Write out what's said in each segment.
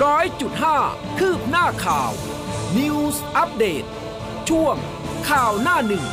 ร้อยจุดห้าคืบหน้าข่าว News อัปเดตช่วงข่าวหน้าหนึ่ง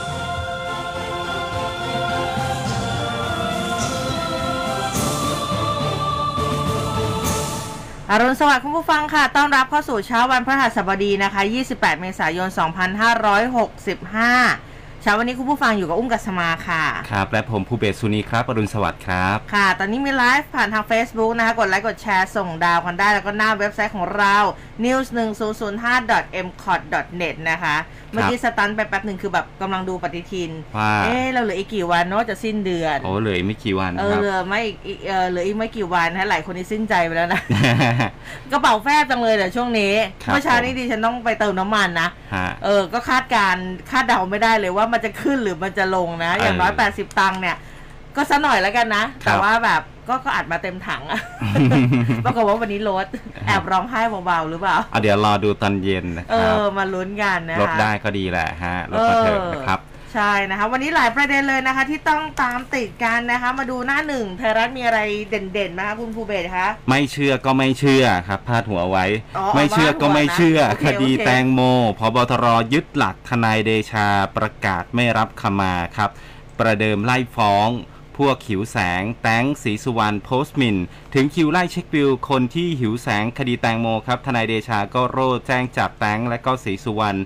อรุณสวัสดิ์คุณผู้ฟังค่ะ ต้อนรับเข้าสู่เช้าวันพฤหัสบดีนะคะ 28 เมษายน 2565 เช้าวันนี้คุณผู้ฟังอยู่กับอุ้มกัสมาค่ะ ครับ และผมภูเบศสุนีครับอรุณสวัสดิ์ครับ ค่ะ ตอนนี้มีไลฟ์ผ่านทาง Facebook นะคะ กดไลค์ กดแชร์ ส่งดาวกันได้ แล้วก็หน้าเว็บไซต์ของเรา news 1 0 0 5 m c o t net นะคะ เมื่อกี้สตันไปแป๊บหนึ่งคือแบบกำลังดูปฏิทินว่าเอ๊ะเราเหลืออีกกี่วันเนาะจะสิ้นเดือน โอ้เหลืออีกไม่กี่วันเอคอรับเหลือไม่อีกอีกเออเหลืออีกไม่กี่วันนะหลายคนนี่สิ้นใจไปแล้วนะกระเป๋าแฟบจังเลยเดี๋ยวช่วงนี้ครับเมื่อเช้านี้ผมดิฉันต้องไปเติมน้ำมันนะฮะเออก็คาดการณ์คาดเดาไม่ได้เลยว่ามันจะขึ้นหรือมันจะลงนะ อย่างน้อยเออ80ตังค์เนี่ย ก็ซะหน่อยแล้วกันนะครับแต่ว่าแบบก็ก็อัดมาเต็มถังอะปรากฏว่าวันนี้ลดแอบร้องไห้เบาๆหรือเปล่าเอาเดี๋ยวรอดูตอนเย็นนะเอครับอมาลุ้นกันนะคะลดได้ก็ดีแหละฮะลดมาเถอะนะครับ ใช่นะคะ วันนี้หลายประเด็นเลยนะคะ ที่ต้องตามติดกันนะคะ มาดูหน้าหนึ่งไทยรัฐมีอะไรเด่นๆไหมคะคุณภูเบศคะ ไม่เชื่อก็ไม่เชื่อครับพาดหัวไว้ อ๋อไม่เชื่อก็ไม่เชื่อเอาคว่าหัวนะดีโอเคโอเค แตงโมพบตรยึดหลักทนายเดชาประกาศไม่รับขมาครับ ประเดิมไล่ฟ้อง พวกหิวแสง แตงศรีสุวรรณโพสต์หมิน ถึงคิวไล่เช็คบิลคนที่หิวแสงคดีแตงโมครับ ทนายเดชาก็โร่แจ้งจับแตงและก็ศรีสุวรรณ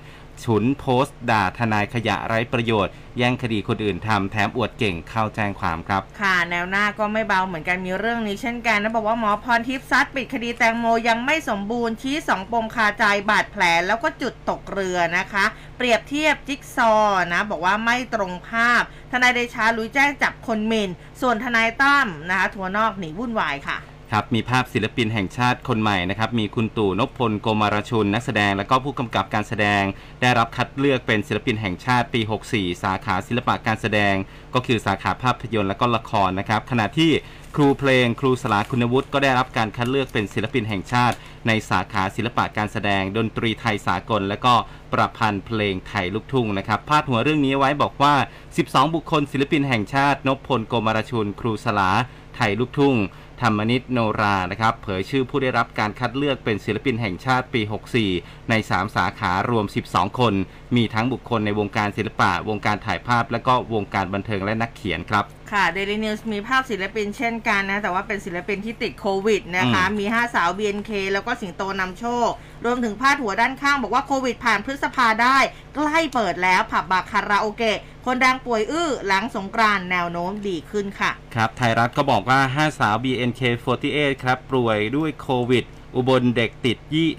ฉุนโพสต์ ด่าทนายขยะไร้ประโยชน์ แย่งคดีคนอื่นทำแถมอวดเก่งเข้าแจ้งความครับ ค่ะแนวหน้าก็ไม่เบาเหมือนกันมีเรื่องนี้เช่นกันนะบอกว่าหมอพรทิพย์ซัดปิดคดีแตงโมยังไม่สมบูรณ์ชี้สองปมคาใจบาดแผลแล้วก็จุดตกเรือนะคะ เปรียบเทียบจิ๊กซอว์นะ บอกว่าไม่ตรงภาพ ทนายเดชาลุยแจ้งจับคนหมินส่วนทนายตั้มนะคะทัวนอกหนีวุ่นวายค่ะ ครับมีภาพศิลปินแห่งชาติคนใหม่นะครับมีคุณตู่นพพลโกมารชุน นักแสดงและก็ผู้กำกับการแสดง ได้รับคัดเลือกเป็นศิลปินแห่งชาติปี 64 สาขาศิลปะการแสดง ก็คือสาขาภาพยนตร์และก็ละครนะครับขณะที่ครูเพลง ครูสลาคุณวุฒิก็ได้รับการคัดเลือกเป็นศิลปินแห่งชาติ ในสาขาศิลปะการแสดง ดนตรีไทยสากล และก็ประพันธ์เพลงไทยลูกทุ่งนะครับพาดหัวเรื่องนี้ไว้บอกว่า 12 บุคคลศิลปินแห่งชาตินพพลโกมารชุน ครูสลาไทยลูกทุ่ง ธรรมนิตโนรานะครับเผยชื่อผู้ได้รับการคัดเลือกเป็นศิลปินแห่งชาติปี 64 ใน 3 สาขารวม 12 คน มีทั้งบุคคลในวงการศิลปะ วงการถ่ายภาพ และก็วงการบันเทิงและนักเขียนครับ ค่ะ Daily News มีภาพศิลปินเช่นกันนะ แต่ว่าเป็นศิลปินที่ติดโควิดนะคะอืมมี 5 สาว BNK แล้วก็สิงโตนำโชค รวมถึงพาดหัวด้านข้าง บอกว่าโควิดผ่านพฤษภาได้ ใกล้เปิดแล้วผับบาร์คาราโอเกะ คนดังป่วยอื้อหลังสงกรานต์แนวโน้มดีขึ้นค่ะ ครับ ไทยรัฐก็บอกว่า 5 สาว BNK48 ครับ ป่วยด้วยโควิด อุบลเด็กติดยี่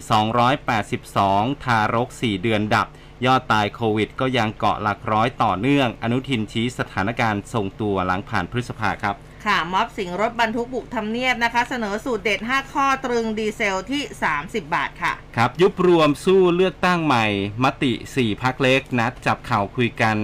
282 ทารก 4 เดือนดับ ยอดตายโควิด ก็ยังเกาะหลักร้อยต่อเนื่อง อนุทินชี้สถานการณ์ทรงตัวหลังผ่านพฤษภาครับ ค่ะ ม็อบสิงรถบรรทุกบุกทำเนียบนะคะ เสนอสูตรเด็ด 5 ข้อตรึงดีเซลที่ 30 บาทค่ะ ครับ ยุบรวมสู้เลือกตั้งใหม่ มติ 4พักเล็ก นัดจับข่าวคุยกัน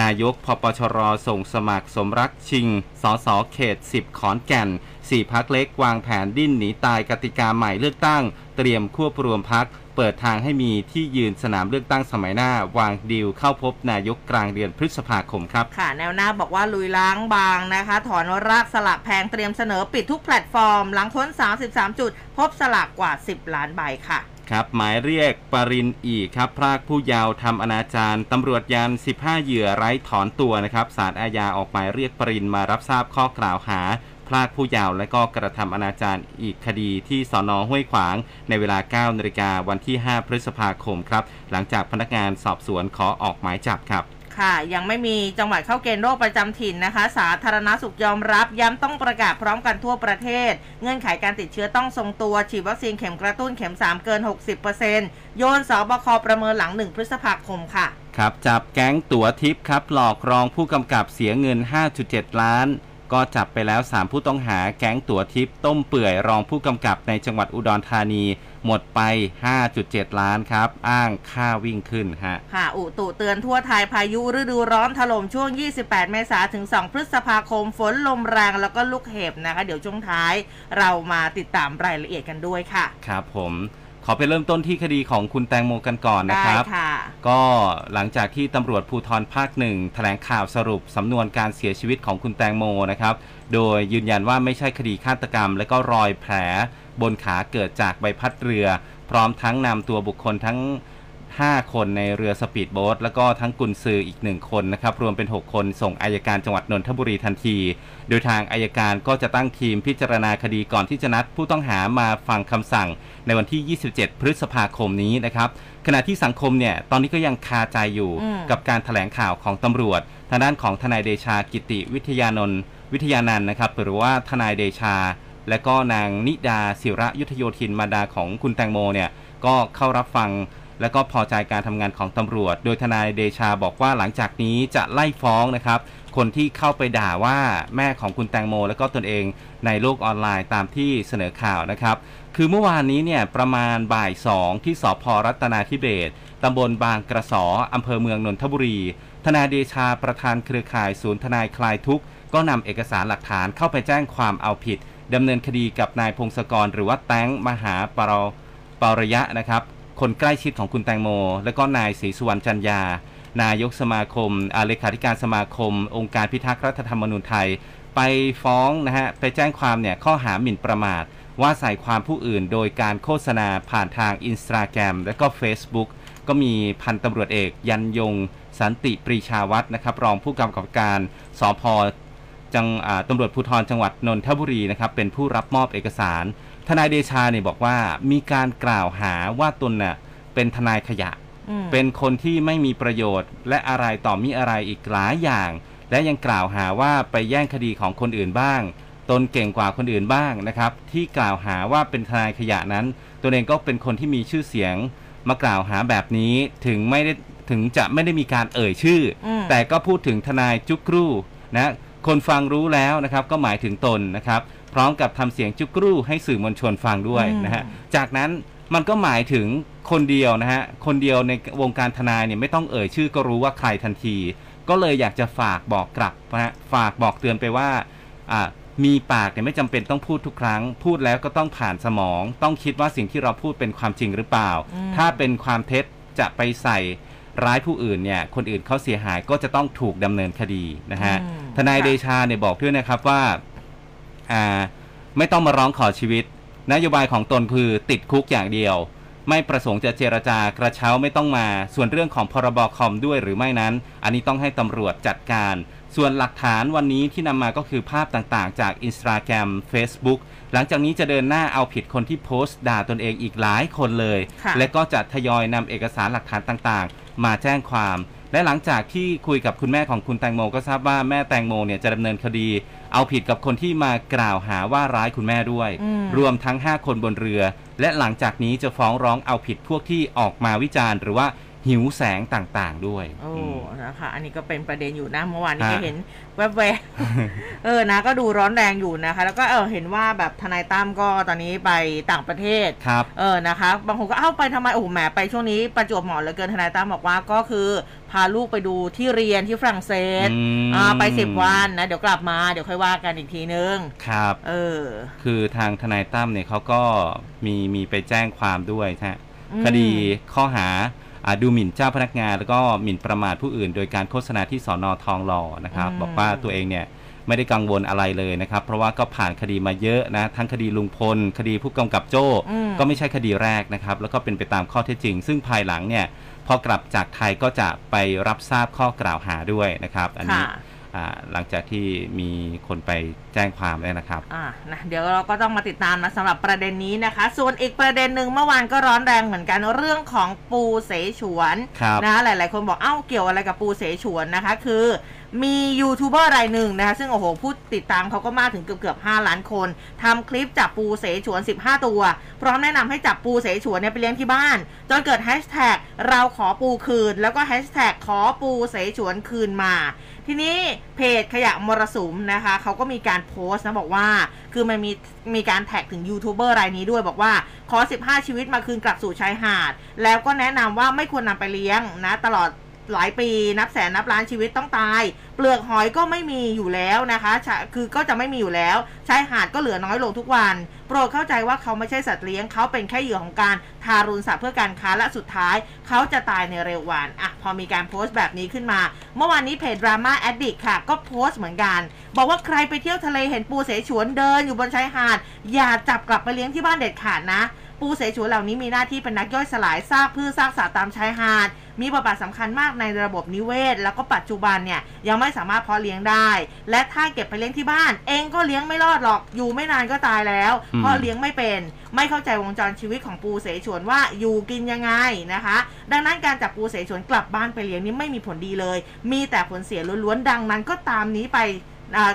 นายกพปชรส่งสมัครสมรักชิง สสเขต 10 ขอนแก่น 4พักเล็กวางแผนดิ้นหนีตายกติกาใหม่เลือกตั้ง เตรียมควบรวมพัก เปิดทางให้มีที่ยืนสนามเลือกตั้งสมัยหน้า วางดีลเข้าพบนายกกลางเดือนพฤษภาคมครับ ค่ะ แนวหน้าบอกว่าลุยล้างบางนะคะ ถอนรากสลักแพงเตรียมเสนอปิดทุกแพลตฟอร์ม หลังพ้น 33 จุด พบสลากกว่า 10 ล้านใบค่ะครับหมายเรียกปรินอีกครับ พรากผู้เยาว์ทำอนาจารตำรวจยัน 15 เหยื่อไร้ถอนตัวนะครับสารอาญาออกหมายเรียกปรินมารับทราบข้อกล่าวหาพ รากผู้เยาว์และก็กระทำอนาจารอีกคดีที่สอนอห้วยขวาง ในเวลา 9นาฬิกาวันที่ 5 พฤษภาคมครับ หลังจากพนักงานสอบสวนขอออกหมายจับครับค่ะยังไม่มีจังหวัดเข้าเกณฑ์โรคประจำถิ่นนะคะ สาธารณสุขยอมรับ ย้ำต้องประกาศพร้อมกันทั่วประเทศ เงื่อนไขการติดเชื้อต้องทรงตัว ฉีดวัคซีนเข็มกระตุ้นเข็ม 3 เกิน 60%โยนสบคประเมินหลัง 1 พฤษภาคมค่ะ ครับ จับแก๊งตั๋วทิปครับ หลอกรองผู้กำกับเสียเงิน 5.7 ล้าน ก็จับไปแล้ว 3 ผู้ต้องหาแก๊งตั๋วทิปต้มเปื่อยรองผู้กำกับในจังหวัดอุดรธานี หมดไป 5.7 ล้านครับ อ้างค่าวิ่งขึ้นฮะค่ะอุตุเตือนทั่วไทยพายุฤดูร้อนถล่มช่วง 28 เมษายนถึง 2 พฤษภาคมฝนลมแรงแล้วก็ลูกเห็บนะคะ เดี๋ยวช่วงท้ายเรามาติดตามรายละเอียดกันด้วยค่ะ ครับผม ขอไปเริ่มต้นที่คดีของคุณแตงโมกันก่อนนะได้ครับค่ะก็หลังจากที่ตำรวจภูธรภาคหนึ่งแถลงข่าวสรุปสำนวนการเสียชีวิตของคุณแตงโมนะครับ โดยยืนยันว่าไม่ใช่คดีฆาตกรรม และก็รอยแผลบนขาเกิดจากใบพัดเรือ พร้อมทั้งนำตัวบุคคลทั้ง 5 คนในเรือสปีดโบ๊ทแล้วก็ทั้งกุนซืออีก 1 คนนะครับรวมเป็น 6 คนส่งอายการจังหวัดนนทบุรีทันที โดยทางอายการก็จะตั้งทีมพิจารณาคดีก่อนที่จะนัดผู้ต้องหามาฟังคำสั่งในวันที่ 27 พฤษภาคมนี้นะครับขณะที่สังคมเนี่ยตอนนี้ก็ยังคาใจอยู่อืมกับการถแถลงข่าวของตำรวจ ทางด้านของทนายเดชากิติวิทยานนท์วิทยานันท์นะครับหรือว่าทนายเดชา และก็นางนิดาศิระยุทธโยธินมารดาของคุณแตงโมเนี่ยก็เข้ารับฟัง และก็พอใจการทำงานของตำรวจ โดยทนายเดชาบอกว่าหลังจากนี้จะไล่ฟ้องนะครับ คนที่เข้าไปด่าว่าแม่ของคุณแตงโม และก็ตนเองในโลกออนไลน์ตามที่เสนอข่าวนะครับ คือเมื่อวานนี้เนี่ยประมาณบ่ายสองที่สพรัตนาธิเบศตำบลบางกระสออำเภอเมืองนนทบุรี ทนายเดชาประธานเครือข่ายศูนย์ทนายคลายทุกข์ก็นำเอกสารหลักฐานเข้าไปแจ้งความเอาผิดดำเนินคดีกับนายพงศกรหรือว่าแตงมหาปรปรยะนะครับ คนใกล้ชิดของคุณแตงโม และก็นายศรีสุวรรณจันยานายกสมาคมอาเลขาธิการสมาคม องค์การพิทักษ์รัฐธรรมนูญไทย ไปฟ้องนะฮะ ไปแจ้งความเนี่ยข้อหาหมิ่นประมาท ว่าใส่ความผู้อื่นโดยการโฆษณาผ่านทางอินสตาแกรมและก็ Facebook ก็มีพันตำรวจเอกยันยง สันติปรีชาวัฒน์นะครับ รองผู้กำกับการสพจังอ่าตำรวจภูธรจังหวัดนนทบุรีนะครับเป็นผู้รับมอบเอกสาร ทนายเดชาเนี่ยบอกว่ามีการกล่าวหาว่าตนน่ะเป็นทนายขยะ อืมเป็นคนที่ไม่มีประโยชน์ และอะไรต่อมีอะไรอีกหลายอย่าง และยังกล่าวหาว่าไปแย่งคดีของคนอื่นบ้าง ตนเก่งกว่าคนอื่นบ้างนะครับ ที่กล่าวหาว่าเป็นทนายขยะนั้นตัวเองก็เป็นคนที่มีชื่อเสียง มากล่าวหาแบบนี้ถึงไม่ได้ถึงจะไม่ได้มีการเอ่ยชื่ออม แต่ก็พูดถึงทนายจุกรูนะคนฟังรู้แล้วนะครับก็หมายถึงตนนะครับ พร้อมกับทำเสียงจุกรูให้สื่อมวลชนฟังด้วยนะฮะจากนั้นมันก็หมายถึงคนเดียวนะฮะคนเดียวในวงการทนายเนี่ยไม่ต้องเอ่ยชื่อก็รู้ว่าใครทันที ก็เลยอยากจะฝากบอกกลับนะฮะฝากบอกเตือนไปว่าอ่ามีปากเนี่ยไม่จำเป็นต้องพูดทุกครั้ง พูดแล้วก็ต้องผ่านสมอง ต้องคิดว่าสิ่งที่เราพูดเป็นความจริงหรือเปล่าอืมถ้าเป็นความเท็จจะไปใส่ร้ายผู้อื่นเนี่ยคนอื่นเขาเสียหายก็จะต้องถูกดำเนินคดีนะฮะอืมทนายค่ะเดชาเนี่ยบอกด้วยนะครับว่า อ่าไม่ต้องมาร้องขอชีวิต นโยบายของตนคือติดคุกอย่างเดียว ไม่ประสงค์จะเจรจากระเช้าไม่ต้องมา ส่วนเรื่องของพรบคอมด้วยหรือไม่นั้น อันนี้ต้องให้ตำรวจจัดการ ส่วนหลักฐานวันนี้ที่นำมาก็คือภาพต่างๆ จาก Instagram Facebook หลังจากนี้จะเดินหน้าเอาผิดคนที่โพสต์ด่าตนเองอีกหลายคนเลยค่ะและก็จะทยอยนำเอกสารหลักฐานต่างๆ มาแจ้งความ และหลังจากที่คุยกับคุณแม่ของคุณแตงโมก็ทราบว่าแม่แตงโมเนี่ยจะดำเนินคดี เอาผิดกับคนที่มากล่าวหาว่าร้ายคุณแม่ด้วย อืม รวมทั้ง 5 คนบนเรือ และหลังจากนี้จะฟ้องร้องเอาผิดพวกที่ออกมาวิจารณ์ หรือว่า หิวแสงต่างๆด้วย โอ้อืมนะคะอันนี้ก็เป็นประเด็นอยู่นะเมื่อวานนี้ฮะก็เห็นแวบๆเออนะก็ดูร้อนแรงอยู่นะคะ แล้วก็เออเห็นว่าแบบทนายตั้มก็ตอนนี้ไปต่างประเทศครับเออนะคะ บางคนก็เอ้าไปทำไมโอ้โหแหมไปช่วงนี้ประจวบเหมาะเหลือเกินทนายตั้มบอกว่าก็คือพาลูกไปดูที่เรียนที่ฝรั่งเศสอืมอ่าไปสิบวันนะเดี๋ยวกลับมาเดี๋ยวค่อยว่ากันอีกทีนึงครับเออคือทางทนายตั้มเนี่ยเขาก็มีมีไปแจ้งความด้วยนะฮะอืมคดีข้อหาอ่า ดูหมิ่นเจ้าพนักงาน แล้วก็หมิ่นประมาทผู้อื่น โดยการโฆษณาที่สอนอทองหล่อนะครับอืมบอกว่าตัวเองเนี่ยไม่ได้กังวลอะไรเลยนะครับ เพราะว่าก็ผ่านคดีมาเยอะนะทั้งคดีลุงพล คดีผู้กำกับโจ้อืมก็ไม่ใช่คดีแรกนะครับ แล้วก็เป็นไปตามข้อเท็จจริง ซึ่งภายหลังเนี่ยพอกลับจากไทยก็จะไปรับทราบข้อกล่าวหาด้วยนะครับ อันนี้ค่ะอ่า หลังจากที่มีคนไปแจ้งความแล้วนะครับอะนะเดี๋ยวเราก็ต้องมาติดตามนะสำหรับประเด็นนี้นะคะ ส่วนอีกประเด็นหนึ่งเมื่อวานก็ร้อนแรงเหมือนกันเรื่องของปูเสฉวนครับนะหลาย ๆ คนบอกเอ้าเกี่ยวอะไรกับปูเสฉวนนะคะ คือ มียูทูบเบอร์รายหนึ่งนะคะซึ่งโอ้โหผู้ติดตามเขาก็มากถึงเกือบเกือบ5ล้านคนทำคลิปจับปูเสฉวน 15 ตัว พร้อมแนะนำให้จับปูเสฉวนเนี่ยไปเลี้ยงที่บ้าน จนเกิดแฮชแท็กเราขอปูคืน แล้วก็แฮชแท็กขอปูเสฉวนคืนมา ทีนี้เพจขยะมรสุมนะคะเขาก็มีการโพสต์นะบอกว่า คือมันมีมีการแท็กถึงยูทูบเบอร์รายนี้ด้วยบอกว่าขอ 15 ชีวิตมาคืนกลับสู่ชายหาด แล้วก็แนะนำว่าไม่ควรนำไปเลี้ยงนะตลอด หลายปีนับแสนนับล้านชีวิตต้องตาย เปลือกหอยก็ไม่มีอยู่แล้วนะคะ คือก็จะไม่มีอยู่แล้วชายหาดก็เหลือน้อยลงทุกวัน โปรดเข้าใจว่าเขาไม่ใช่สัตว์เลี้ยงเขาเป็นแค่เหยื่อของการทารุณสัตว์เพื่อการค้าและสุดท้าย เขาจะตายในเร็ววันอะพอมีการโพสต์แบบนี้ขึ้นมา เมื่อวานนี้เพจ Drama Addict ค่ะ ก็โพสต์เหมือนกัน บอกว่าใครไปเที่ยวทะเลเห็นปูเสฉวนเดินอยู่บนชายหาด อย่าจับกลับไปเลี้ยงที่บ้านเด็ดขาดนะ ปูเสฉวนเหล่านี้มีหน้าที่เป็นนักย่อยสลายซากพืชซากสัตว์ตามชายหาด มีบทบาทสำคัญมากในระบบนิเวศ แล้วก็ปัจจุบันเนี่ยยังไม่สามารถเพาะเลี้ยงได้ และถ้าเก็บไปเลี้ยงที่บ้าน เองก็เลี้ยงไม่รอดหรอกอยู่ไม่นานก็ตายแล้วอืมเพราะเลี้ยงไม่เป็น ไม่เข้าใจวงจรชีวิตของปูเสฉวนว่าอยู่กินยังไงนะคะ ดังนั้นการจับปูเสฉวนกลับบ้านไปเลี้ยงนี่ไม่มีผลดีเลย มีแต่ผลเสียล้วนๆดังนั้นก็ตามนี้ไปอ่า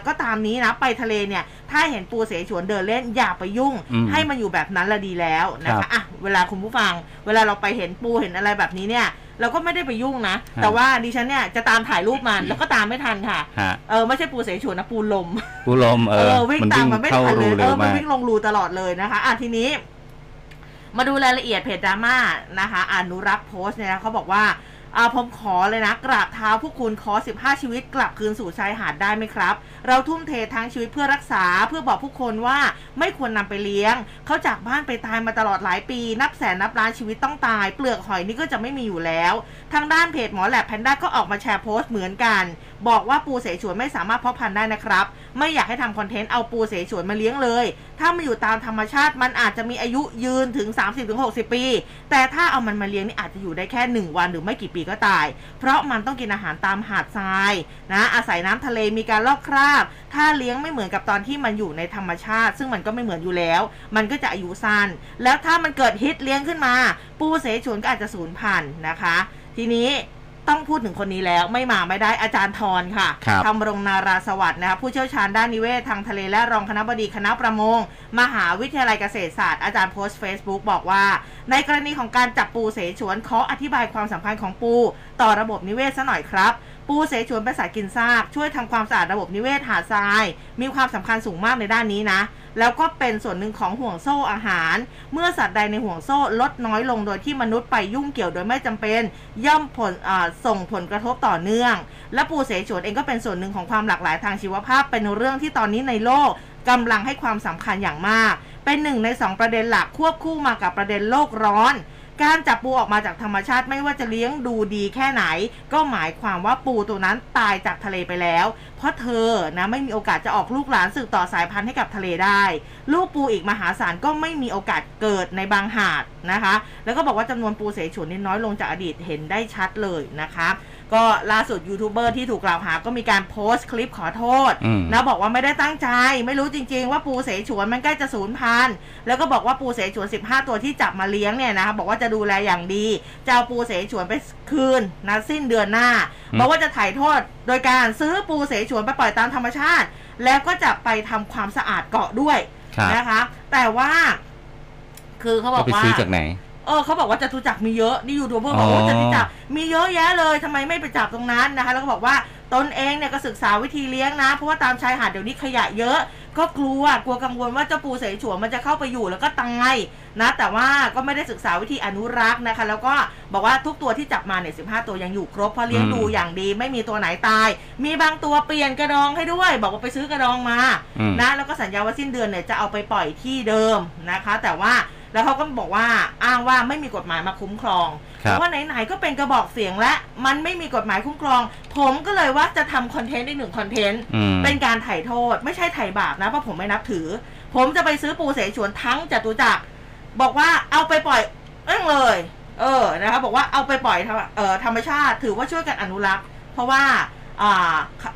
ก็ตามนี้นะไปทะเลเนี่ย ถ้าเห็นปูเสฉวนเดินเล่นอย่าไปยุ่งอืมให้มันอยู่แบบนั้นละดีแล้วนะครัคะบอะเวลาคุณผู้ฟัง เวลาเราไปเห็นปูเห็นอะไรแบบนี้เนี่ยเราก็ไม่ได้ไปยุ่งนะครับแต่ว่าดิฉันเนี่ยจะตามถ่ายรูปมันแล้วก็ตามไม่ทันค่ะฮะเออไม่ใช่ปูเสฉวนนะปูลม ปูลมเอเอออวิ่งมันตามวิ่งมันไม่เข้าทันเลรูยเอเร็วอมันมากวิ่งลงรูตลอดเลยนะคะอะทีนี้มาดูรายละเอียดเพจดราม่านะคะอนุรักษ์โพสต์เนี่ยนะเขาบอกว่า อ่าผมขอเลยนะกราบเท้าพวกคุณขอ 15 ชีวิตกลับคืนสู่ชายหาดได้ไหมครับ เราทุ่มเททั้งชีวิตเพื่อรักษาเพื่อบอกผู้คนว่าไม่ควรนำไปเลี้ยง เขาจากบ้านไปตายมาตลอดหลายปี นับแสนนับล้านชีวิตต้องตาย เปลือกหอยนี่ก็จะไม่มีอยู่แล้ว ทางด้านเพจหมอแลบแพนด้าก็ออกมาแชร์โพสต์เหมือนกัน บอกว่าปูเสฉวนไม่สามารถเพาะพันธุ์ได้นะครับ ไม่อยากให้ทำคอนเทนต์เอาปูเสฉวนมาเลี้ยงเลย ถ้ามาอยู่ตามธรรมชาติมันอาจจะมีอายุยืนถึง 30-60 ปี แต่ถ้าเอามันมาเลี้ยงนี่อาจจะอยู่ได้แค่ 1 วันหรือไม่กี่ปีก็ตาย เพราะมันต้องกินอาหารตามหาดทรายนะอาศัยน้ำทะเลมีการลอกคราบ ถ้าเลี้ยงไม่เหมือนกับตอนที่มันอยู่ในธรรมชาติ ซึ่งมันก็ไม่เหมือนอยู่แล้ว มันก็จะอายุสั้น แล้วถ้ามันเกิดฮิตเลี้ยงขึ้นมา ปูเสฉวนก็อาจจะสูญพันธุ์นะคะ ทีนี้ ต้องพูดถึงคนนี้แล้วไม่มาไม่ได้อาจารย์ทรค่ะครับทำรงนาราสวัสดิ์นะคะผู้เชี่ยวชาญด้านนิเวศทางทะเลและรองคณะบดีคณะประมง มหาวิทยาลัยเกษตรศาสตร์อาจารย์โพสต์ Facebook บอกว่า ในกรณีของการจับปูเสฉวนขออธิบายความสำคัญของปู ต่อระบบนิเวศซะหน่อยครับ ปูเสฉวนเป็นสัตว์กินซาก ช่วยทำความสะอาดระบบนิเวศหาดทราย มีความสำคัญสูงมากในด้านนี้นะ แล้วก็เป็นส่วนหนึ่งของห่วงโซ่อาหาร เมื่อสัตว์ใดในห่วงโซ่ลดน้อยลงโดยที่มนุษย์ไปยุ่งเกี่ยวโดยไม่จำเป็น ย่อมผลส่งผลกระทบต่อเนื่อง และปูเสฉวนเองก็เป็นส่วนหนึ่งของความหลากหลายทางชีวภาพ เป็นเรื่องที่ตอนนี้ในโลกกำลังให้ความสำคัญอย่างมาก เป็นหนึ่งในสองประเด็นหลักควบคู่มากับประเด็นโลกร้อน การจับปูออกมาจากธรรมชาติไม่ว่าจะเลี้ยงดูดีแค่ไหน ก็หมายความว่าปูตัวนั้นตายจากทะเลไปแล้ว เพราะเธอนะไม่มีโอกาสจะออกลูกหลานสืบต่อสายพันธุ์ให้กับทะเลได้ ลูกปูอีกมหาศาลก็ไม่มีโอกาสเกิดในบางหาดนะคะ แล้วก็บอกว่าจำนวนปูเสฉวนนี่น้อยลงจากอดีตเห็นได้ชัดเลยนะคะ ก็ล่าสุดยูทูบเบอร์ที่ถูกกล่าวหาก็มีการโพสต์คลิปขอโทษอืมนะบอกว่าไม่ได้ตั้งใจ ไม่รู้จริง ๆ ว่าปูเสฉวนมันใกล้จะสูญพันธุ์แล้วก็บอกว่าปูเสฉวน 15 ตัวที่จับมาเลี้ยงเนี่ยนะคะบอกว่าจะดูแลอย่างดีจะเอาปูเสฉวนไปคืนนะสิ้นเดือนหน้าอืมบอกว่าจะถ่ายโทษโดยการซื้อปูเสฉวนไปปล่อยตามธรรมชาติ แล้วก็จะไปทำความสะอาดเกาะด้วยครับนะคะ แต่ว่า คือเขาบก็อกไปว่าซื้อจากไหน เออเขาบอกว่าจตุจักรมีเยอะนี่ยูทูบเบอร์บอกว่าอ๋อจตุจักรมีเยอะแยะเลยทำไมไม่ไปจับตรงนั้นนะคะ แล้วก็บอกว่าตนเองเนี่ยก็ศึกษาวิธีเลี้ยงนะ เพราะว่าตามชายหาดเดี๋ยวนี้ขยะเยอะ ก็กลัวกลัวกังวลว่าเจ้าปูเสฉวนมันจะเข้าไปอยู่แล้วก็ตายนะแต่ว่าก็ไม่ได้ศึกษาวิธีอนุรักษ์นะคะ แล้วก็บอกว่าทุกตัวที่จับมาเนี่ยสิตัวยังอยู่ครบเพราะเลี้ยงดูอย่างดีไม่มีตัวไหนตาย มีบางตัวเปลี่ยนกระดองให้ด้วย บอกว่าไปซื้อกระดองมาอืมนะแล้วก็สัญญาว่าสิ้นเดือนเนี่ยจะเอาไปปล่อยที่เดิมนะคะ แต่ว่า แล้วเขาก็บอกว่าอ้างว่าไม่มีกฎหมายมาคุ้มครองคเพรับราะว่าไหนๆก็เป็นกระบอกเสียงและ มันไม่มีกฎหมายคุ้มครอง ผมก็เลยว่าจะทำคอนเทนต์ได้หนึ่งคอนเทนต์อืมเป็นการถ่ายโทษ ไม่ใช่ถ่ายบาปนะเพราะผมไม่นับถือ ผมจะไปซื้อปูเสฉวนทั้งจตุจักรบอกว่าเอาไปปล่อยเองเลย เออนะคะบอกว่าเอาไปปล่อยธรรมเอ่อธรรมชาติถือว่าช่วยกันอนุรักษ์ เพราะว่าอ่า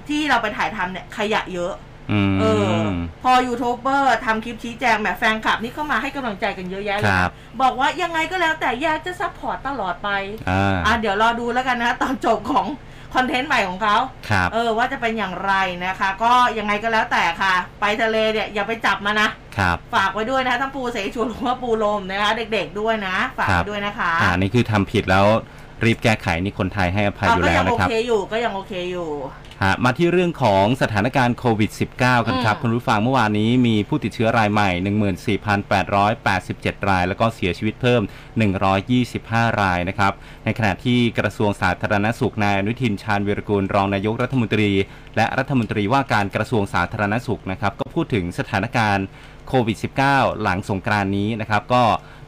ที่เราไปถ่ายทำเนี่ยขยะเยอะ อืม เออ พอยูทูบเบอร์ทำคลิปชี้แจงแหมแฟนคลับนี่เข้ามาให้กำลังใจกันเยอะแยะเลยนะครับบอกว่ายังไงก็แล้วแต่อยากจะ support ตลอดไป อ่าอะเดี๋ยวรอดูแล้วกันนะ ตอนจบของ content ใหม่ของเขา ครับ เออว่าจะเป็นอย่างไรนะคะ ก็ยังไงก็แล้วแต่ค่ะ ไปทะเลเนี่ยอย่าไปจับมานะ ครับ ฝากไว้ด้วยนะทั้งปูเสฉวนหรือว่าปูลมนะคะ เด็กๆด้วยนะ ฝากครัไว้บ ด้วยนะคะ อ่า นี่คือทำผิดแล้ว รีบแก้ไขนี่คนไทยให้อภัยอยู่ก็แล้ยัวโอนะครับเคอยู่ก็ยังโอเคอยู่ฮะมาที่เรื่องของสถานการณ์โควิด -19 กันครับอืมคุณผู้ฟังเมื่อวานนี้มีผู้ติดเชื้อรายใหม่ 14,887 ราย แล้วก็เสียชีวิตเพิ่ม 125 รายนะครับ ในขณะที่กระทรวงสาธารณสุขนายอนุทินชาญวีรกูลรองนายกรัฐมนตรี และรัฐมนตรีว่าการกระทรวงสาธารณสุขนะครับ ก็พูดถึงสถานการณ์โควิด -19 หลังสงกรานต์นี้นะครับก็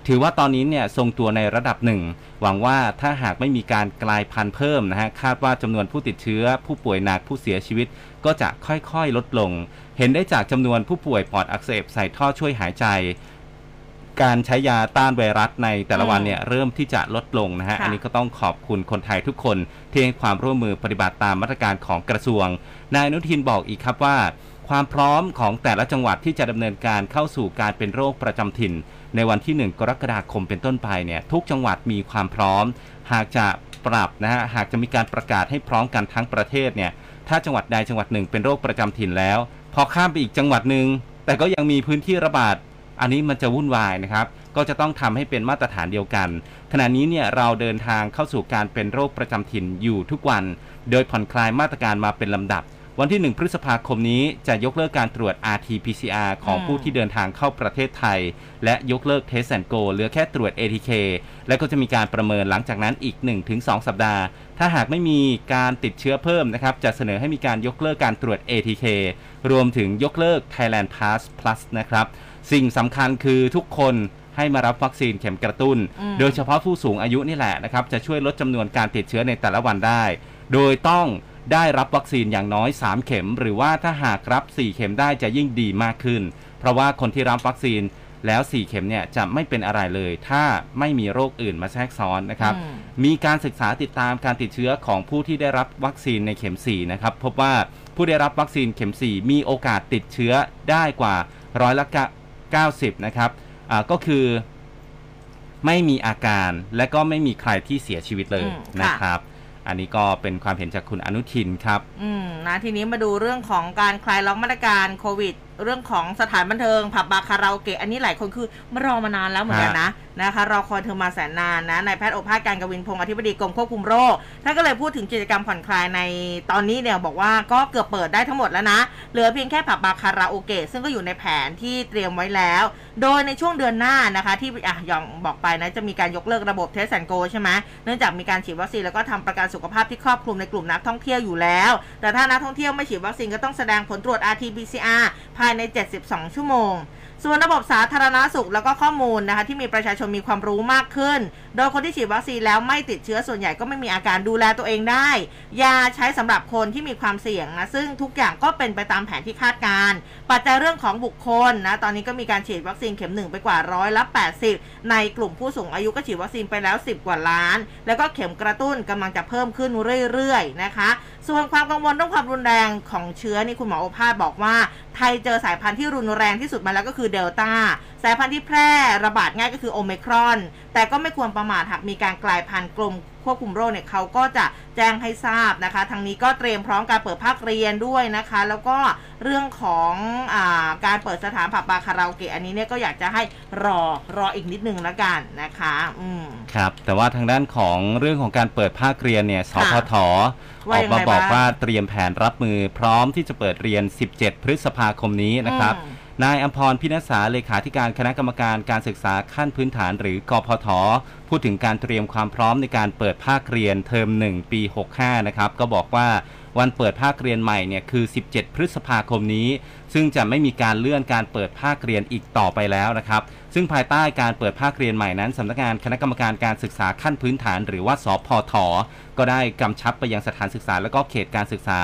ถือว่าตอนนี้เนี่ยทรงตัวในระดับหนึ่ง หวังว่าถ้าหากไม่มีการกลายพันธุ์เพิ่มนะฮะ คาดว่าจำนวนผู้ติดเชื้อ ผู้ป่วยหนักผู้เสียชีวิต ก็จะค่อยๆลดลง เห็นได้จากจำนวนผู้ป่วยปอดอักเสบใส่ท่อช่วยหายใจ การใช้ยาต้านไวรัสในแต่ละวันเนี่ยเริ่มที่จะลดลงนะฮะค่ะอันนี้ก็ต้องขอบคุณคนไทยทุกคนที่ให้ความร่วมมือปฏิบัติตามมาตรการของกระทรวง นายอนุทินบอกอีกครับว่า ความพร้อมของแต่ละจังหวัดที่จะดำเนินการเข้าสู่การเป็นโรคประจำถิ่น ในวันที่ 1 กรกฎาคมเป็นต้นไปเนี่ยทุกจังหวัดมีความพร้อม หากจะปรับนะฮะหากจะมีการประกาศให้พร้อมกันทั้งประเทศเนี่ยถ้าจังหวัดใดจังหวัดหนึ่งเป็นโรคประจำถิ่นแล้ว พอข้ามไปอีกจังหวัดหนึ่งแต่ก็ยังมีพื้นที่ระบาด อันนี้มันจะวุ่นวายนะครับ ก็จะต้องทำให้เป็นมาตรฐานเดียวกัน ขณะนี้เนี่ยเราเดินทางเข้าสู่การเป็นโรคประจำถิ่นอยู่ทุกวัน โดยผ่อนคลายมาตรการมาเป็นลำดับ วันที่ 1 พฤษภาคมนี้จะยกเลิกการตรวจ RT-PCR ของอืมผู้ที่เดินทางเข้าประเทศไทย และยกเลิก Test and Go เหลือแค่ตรวจ ATK และก็จะมีการประเมินหลังจากนั้นอีก 1-2 สัปดาห์ ถ้าหากไม่มีการติดเชื้อเพิ่มนะครับจะเสนอให้มีการยกเลิกการตรวจ ATK รวมถึงยกเลิก Thailand Pass Plus นะครับสิ่งสำคัญคือทุกคนให้มารับวัคซีนเข็มกระตุ้นอืมโดยเฉพาะผู้สูงอายุนี่แหละนะครับ จะช่วยลดจำนวนการติดเชื้อในแต่ละวันได้ โดยต้อง ได้รับวัคซีนอย่างน้อย 3 เข็ม หรือว่าถ้าหากรับ 4 เข็มได้จะยิ่งดีมากขึ้น เพราะว่าคนที่รับวัคซีนแล้ว 4 เข็มเนี่ยจะไม่เป็นอะไรเลย ถ้าไม่มีโรคอื่นมาแทรกซ้อนนะครับอืมมีการศึกษาติดตามการติดเชื้อของผู้ที่ได้รับวัคซีนในเข็ม 4 นะครับ พบว่าผู้ได้รับวัคซีนเข็ม 4 มีโอกาสติดเชื้อได้กว่าร้อยละ90 นะครับอ่าก็คือไม่มีอาการและก็ไม่มีใครที่เสียชีวิตเลยอืมค่ะนะครับ อันนี้ก็เป็นความเห็นจากคุณอนุทินครับ อืมนะทีนี้มาดูเรื่องของการคลายล็อกมาตรการโควิดเรื่องของสถานบันเทิงผับบาร์คาราโอเกะอันนี้หลายคนคือมารอมานานแล้วเหมือนกันนะนะคะรอคอยเธอมาแสนนานนะนายแพทย์โอภาสการย์กวินพงศ์อธิบดีกรมควบคุมโรคท่านก็เลยพูดถึงกิจกรรมผ่อนคลายในตอนนี้เนี่ยบอกว่าก็เกือบเปิดได้ทั้งหมดแล้วนะ เหลือเพียงแค่ผับบาร์คาราโอเกะซึ่งก็อยู่ในแผนที่เตรียมไว้แล้ว โดยในช่วงเดือนหน้านะคะที่อย่างบอกไปนะจะมีการยกเลิกระบบ Test and Go ใช่ไหมเนื่องจากมีการฉีดวัคซีนแล้วก็ทำประกันสุขภาพที่ครอบคลุมในกลุ่มนักท่องเที่ยวอยู่แล้ว แต่ถ้านักท่องเที่ยวไม่ฉีดวัคซีนก็ต้องแสดงผลตรวจ RT-PCR ภายใน 72 ชั่วโมง ส่วนระบบสาธารณสุขแล้วก็ข้อมูลนะคะที่มีประชาชนมีความรู้มากขึ้น โดยคนที่ฉีดวัคซีนแล้วไม่ติดเชื้อส่วนใหญ่ก็ไม่มีอาการดูแลตัวเองได้ ยาใช้สำหรับคนที่มีความเสี่ยงนะซึ่งทุกอย่างก็เป็นไปตามแผนที่คาดการณ์ปัจจัยเรื่องของบุคคลนะตอนนี้ก็มีการฉีดวัคซีนเข็มหนึ่งไปกว่าร้อยละ80 ในกลุ่มผู้สูงอายุก็ฉีดวัคซีนไปแล้ว 10 กว่าล้าน แล้วก็เข็มกระตุ้นกำลังจะเพิ่มขึ้นเรื่อยๆนะคะ ส่วนความกังวลเรื่องความรุนแรงของเชื้อนี่คุณหมอโอภาสบอกว่า ไทยเจอสายพันธุ์ที่รุนแรงที่สุดมาแล้วก็คือเดลต้า สายพันธุ์ที่แพร่ระบาดง่ายก็คือโอเมครอน แต่ก็ไม่ควรประมาทหากมีการกลายพันธุ์กลมควบคุมโรคเนี่ยเขาก็จะแจ้งให้ทราบนะคะ ทางนี้ก็เตรียมพร้อมการเปิดภาคเรียนด้วยนะคะ แล้วก็เรื่องของอาการเปิดสถานผับบาร์คาราโอเกะอันนี้เนี่ยก็อยากจะให้รอรออีกนิดนึงแล้วกันนะคะ อืม ครับ แต่ว่าทางด้านของเรื่องของการเปิดภาคเรียนเนี่ย สพท อว่าอกยังมาไงบอกบ้างว่าเตรียมแผนรับมือพร้อมที่จะเปิดเรียน 17 พฤษภาคมนี้นะครับอืมนายอมพรพินษาเลขาธิการคณะกรรมการการศึกษาขั้นพื้นฐานหรือกพทพูดถึงการเตรียมความพร้อมในการเปิดภาคเรียนเทอม 1 ปี 65 นะครับ ก็บอกว่า วันเปิดภาคเรียนใหม่เนี่ยคือ 17 พฤษภาคมนี้ ซึ่งจะไม่มีการเลื่อนการเปิดภาคเรียนอีกต่อไปแล้วนะครับ ซึ่งภายใต้การเปิดภาคเรียนใหม่นั้นสำนักงานคณะกรรมการการศึกษาขั้นพื้นฐาน หรือว่าสพทก็ได้กำชับไปยังสถานศึกษาและก็เขตการศึกษา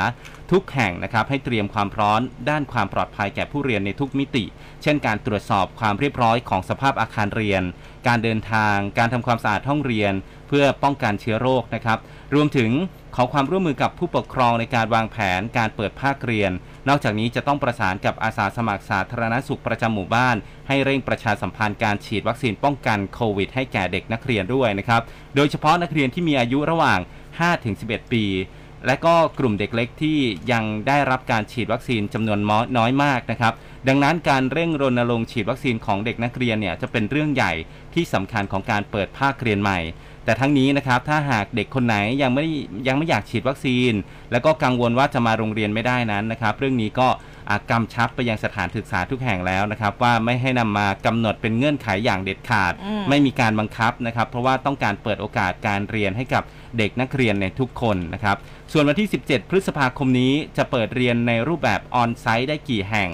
ทุกแห่งนะครับให้เตรียมความพร้อมด้านความปลอดภัยแก่ผู้เรียนในทุกมิติ เช่น การตรวจสอบความเรียบร้อยของสภาพอาคารเรียน การเดินทาง การทำความสะอาดห้องเรียน เพื่อป้องกันเชื้อโรคนะครับ รวมถึง ขอความร่วมมือกับผู้ปกครองในการวางแผนการเปิดภาคเรียน นอกจากนี้จะต้องประสานกับอาสาสมัครสาธารณสุขประจำหมู่บ้าน ให้เร่งประชาสัมพันธ์การฉีดวัคซีนป้องกันโควิดให้แก่เด็กนักเรียนด้วยนะครับ โดยเฉพาะนักเรียนที่มีอายุระหว่าง 5-11 ปี และก็กลุ่มเด็กเล็กที่ยังได้รับการฉีดวัคซีนจำนวนน้อยมากนะครับ ดังนั้นการเร่งรณรงค์ฉีดวัคซีนของเด็กนักเรียนเนี่ยจะเป็นเรื่องใหญ่ที่สำคัญของการเปิดภาคเรียนใหม่ แต่ทั้งนี้นะครับถ้าหากเด็กคนไหนยังไม่ยังไม่อยากฉีดวัคซีน แล้วก็กังวลว่าจะมาโรงเรียนไม่ได้นั้นนะครับ เรื่องนี้ก็กำชับไปยังสถานศึกษาทุกแห่งแล้วนะครับ ว่าไม่ให้นำมากำหนดเป็นเงื่อนไขอย่างเด็ดขาดอืมไม่มีการบังคับนะครับ เพราะว่าต้องการเปิดโอกาสการเรียนให้กับเด็กนักเรียนในทุกคนนะครับ ส่วนวันที่ 17 พฤษภาคมนี้จะเปิดเรียนในรูปแบบออนไซต์ได้กี่แห่ง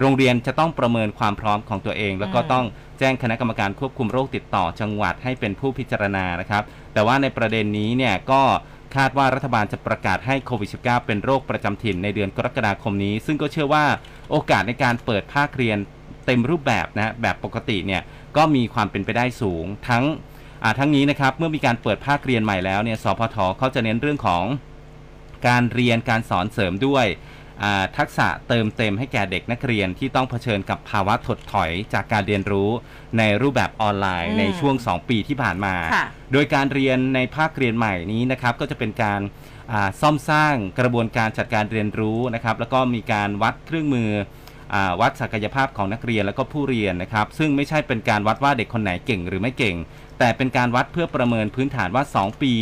โรงเรียนจะต้องประเมินความพร้อมของตัวเอง แล้วก็อืมต้องแจ้งคณะกรรมการควบคุมโรคติดต่อจังหวัดให้เป็นผู้พิจารณานะครับ แต่ว่าในประเด็นนี้เนี่ยก็คาดว่ารัฐบาลจะประกาศให้โควิด -19 เป็นโรคประจำถิ่นในเดือนกรกฎาคมนี้ ซึ่งก็เชื่อว่าโอกาสในการเปิดภาคเรียนเต็มรูปแบบนะแบบปกติเนี่ยก็มีความเป็นไปได้สูง ทั้งอ่าทั้งนี้นะครับเมื่อมีการเปิดภาคเรียนใหม่แล้วเนี่ยสพทเขาจะเน้นเรื่องของการเรียนการสอนเสริมด้วยอ่า ทักษะเติมเต็มให้แก่เด็กนักเรียนที่ต้องเผชิญกับภาวะถดถอยจากการเรียนรู้ในรูปแบบออนไลน์อืมในช่วง 2 ปีที่ผ่านมาค่ะโดยการเรียนในภาคเรียนใหม่นี้นะครับก็จะเป็นการอ่าซ่อมสร้างกระบวนการจัดการเรียนรู้นะครับแล้วก็มีการวัดเครื่องมืออาวัดศักยภาพของนักเรียนแล้วก็ผู้เรียนนะครับ ซึ่งไม่ใช่เป็นการวัดว่าเด็กคนไหนเก่งหรือไม่เก่ง แต่เป็นการวัดเพื่อประเมินพื้นฐานว่า 2 ปี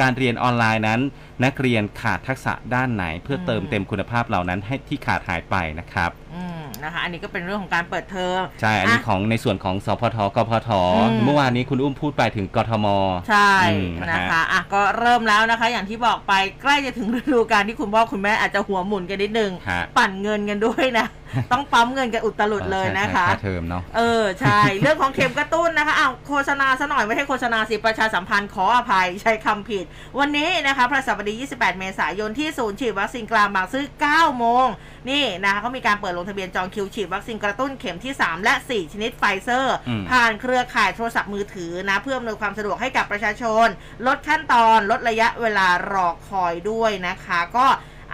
การเรียนออนไลน์นั้น นักเรียนขาดทักษะด้านไหน เพื่อเติมเต็มคุณภาพเหล่านั้นให้ที่ขาดหายไปนะครับอืมนะคะอันนี้ก็เป็นเรื่องของการเปิดเทอมใช่ อันนี้อะของในส่วนของสพทกพทอืมเมื่อวานนี้คุณอุ้มพูดไปถึงกทม ใช่อืมนะฮะนะคะอะก็เริ่มแล้วนะคะ อย่างที่บอกไปใกล้จะถึงฤดูกาลที่คุณพ่อคุณแม่อาจจะหัวหมุนกันนิดนึงฮะปั่นเงินกันด้วยนะ ต้องปั๊มเงินกันอุตลุดเลยนะคะค่าเทอมเนาะเออใช่ เรื่องของเข็มกระตุ้นนะคะอ้าวโฆษณาซะหน่อยไม่ใช่โฆษณาสิประชาสัมพันธ์ขออภัยใช้คำผิด วันนี้นะคะพระสัปดาห์28 เมษายนที่ศูนย์ฉีดวัคซีนกลางบางซื่อ 9 โมง นี่นะคะเขามีการเปิดลงทะเบียนจองคิวฉีดวัคซีนกระตุ้นเข็มที่ 3 และ 4 ชนิดไฟเซอร์อืมผ่านเครือข่ายโทรศัพท์มือถือนะ เพื่ออำนวยความสะดวกให้กับประชาชน ลดขั้นตอนลดระยะเวลารอคอยด้วยนะคะ ก็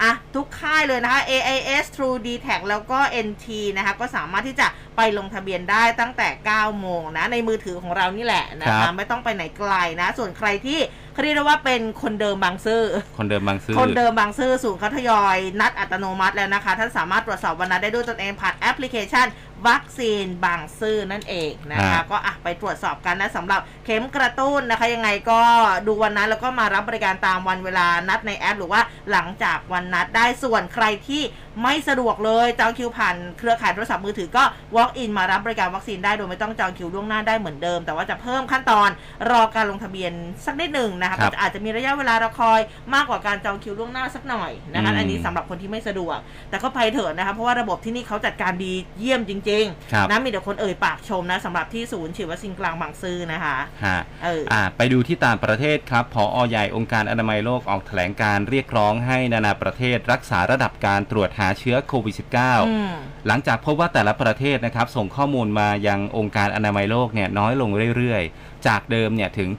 อะทุกค่ายเลยนะคะ AIS True d t a c แล้วก็ NT นะคะ ก็สามารถที่จะไปลงทะเบียนได้ตั้งแต่ 9 โมงนะ ในมือถือของเรานี่แหละนะครัคะบไม่ต้องไปไหนไกลนะ ส่วนใครที่ เขาเรียกได้ว่าเป็นคนเดิมบางซื่อคนเดิมบางซื่อคนเดิมบางซื่อศูนย์เขาทยอยนัดอัตโนมัติแล้วนะคะ ท่านสามารถตรวจสอบวันนัดได้ด้วยตนเองผ่านแอปพลิเคชัน วัคซีนบางซื่อนั่นเองนะคะฮะก็อะไปตรวจสอบกันนะสำหรับเข็มกระตุ้นนะคะ ยังไงก็ดูวันนั้นแล้วก็มารับบริการตามวันเวลานัดในแอป หรือว่าหลังจากวันนัดได้ส่วนใครที่ไม่สะดวกเลยจองคิวผ่านเครือข่ายโทรศัพท์มือถือก็ walk in มารับบริการวัคซีนได้โดยไม่ต้องจองคิวล่วงหน้าได้เหมือนเดิม แต่ว่าจะเพิ่มขั้นตอนรอการลงทะเบียนสักนิดหนึ่งนะคะครัก็บจะอาจจะมีระยะเวลารอคอยมากกว่าการจองคิวล่วงหน้าสักหน่อยนะคะอืมอันนี้สำหรับคนที่ไม่สะดวก แต่ก็ไปเถอะนะคะเพราะว่าระบบที่นี่เขาจัดการดีเยี่ยมจริงครับๆนะมีแต่คนเอ่ยปากชมนะสำหรับที่ศูนย์ฉีดวัคซีนกลางบางซื่อนะคะฮะเอออ่าไปดูที่ต่างประเทศครับพออใหญ่องค์การอนามัยโลกออกแถลงการเรียกร้องให้นานาประเทศรักษาระดับการตรวจหาเชื้อโควิด -19 อืมหลังจากพบว่าแต่ละประเทศนะครับส่งข้อมูลมายังองค์การอนามัยโลกเนี่ยน้อยลงเรื่อยๆ จากเดิมเนี่ยถึง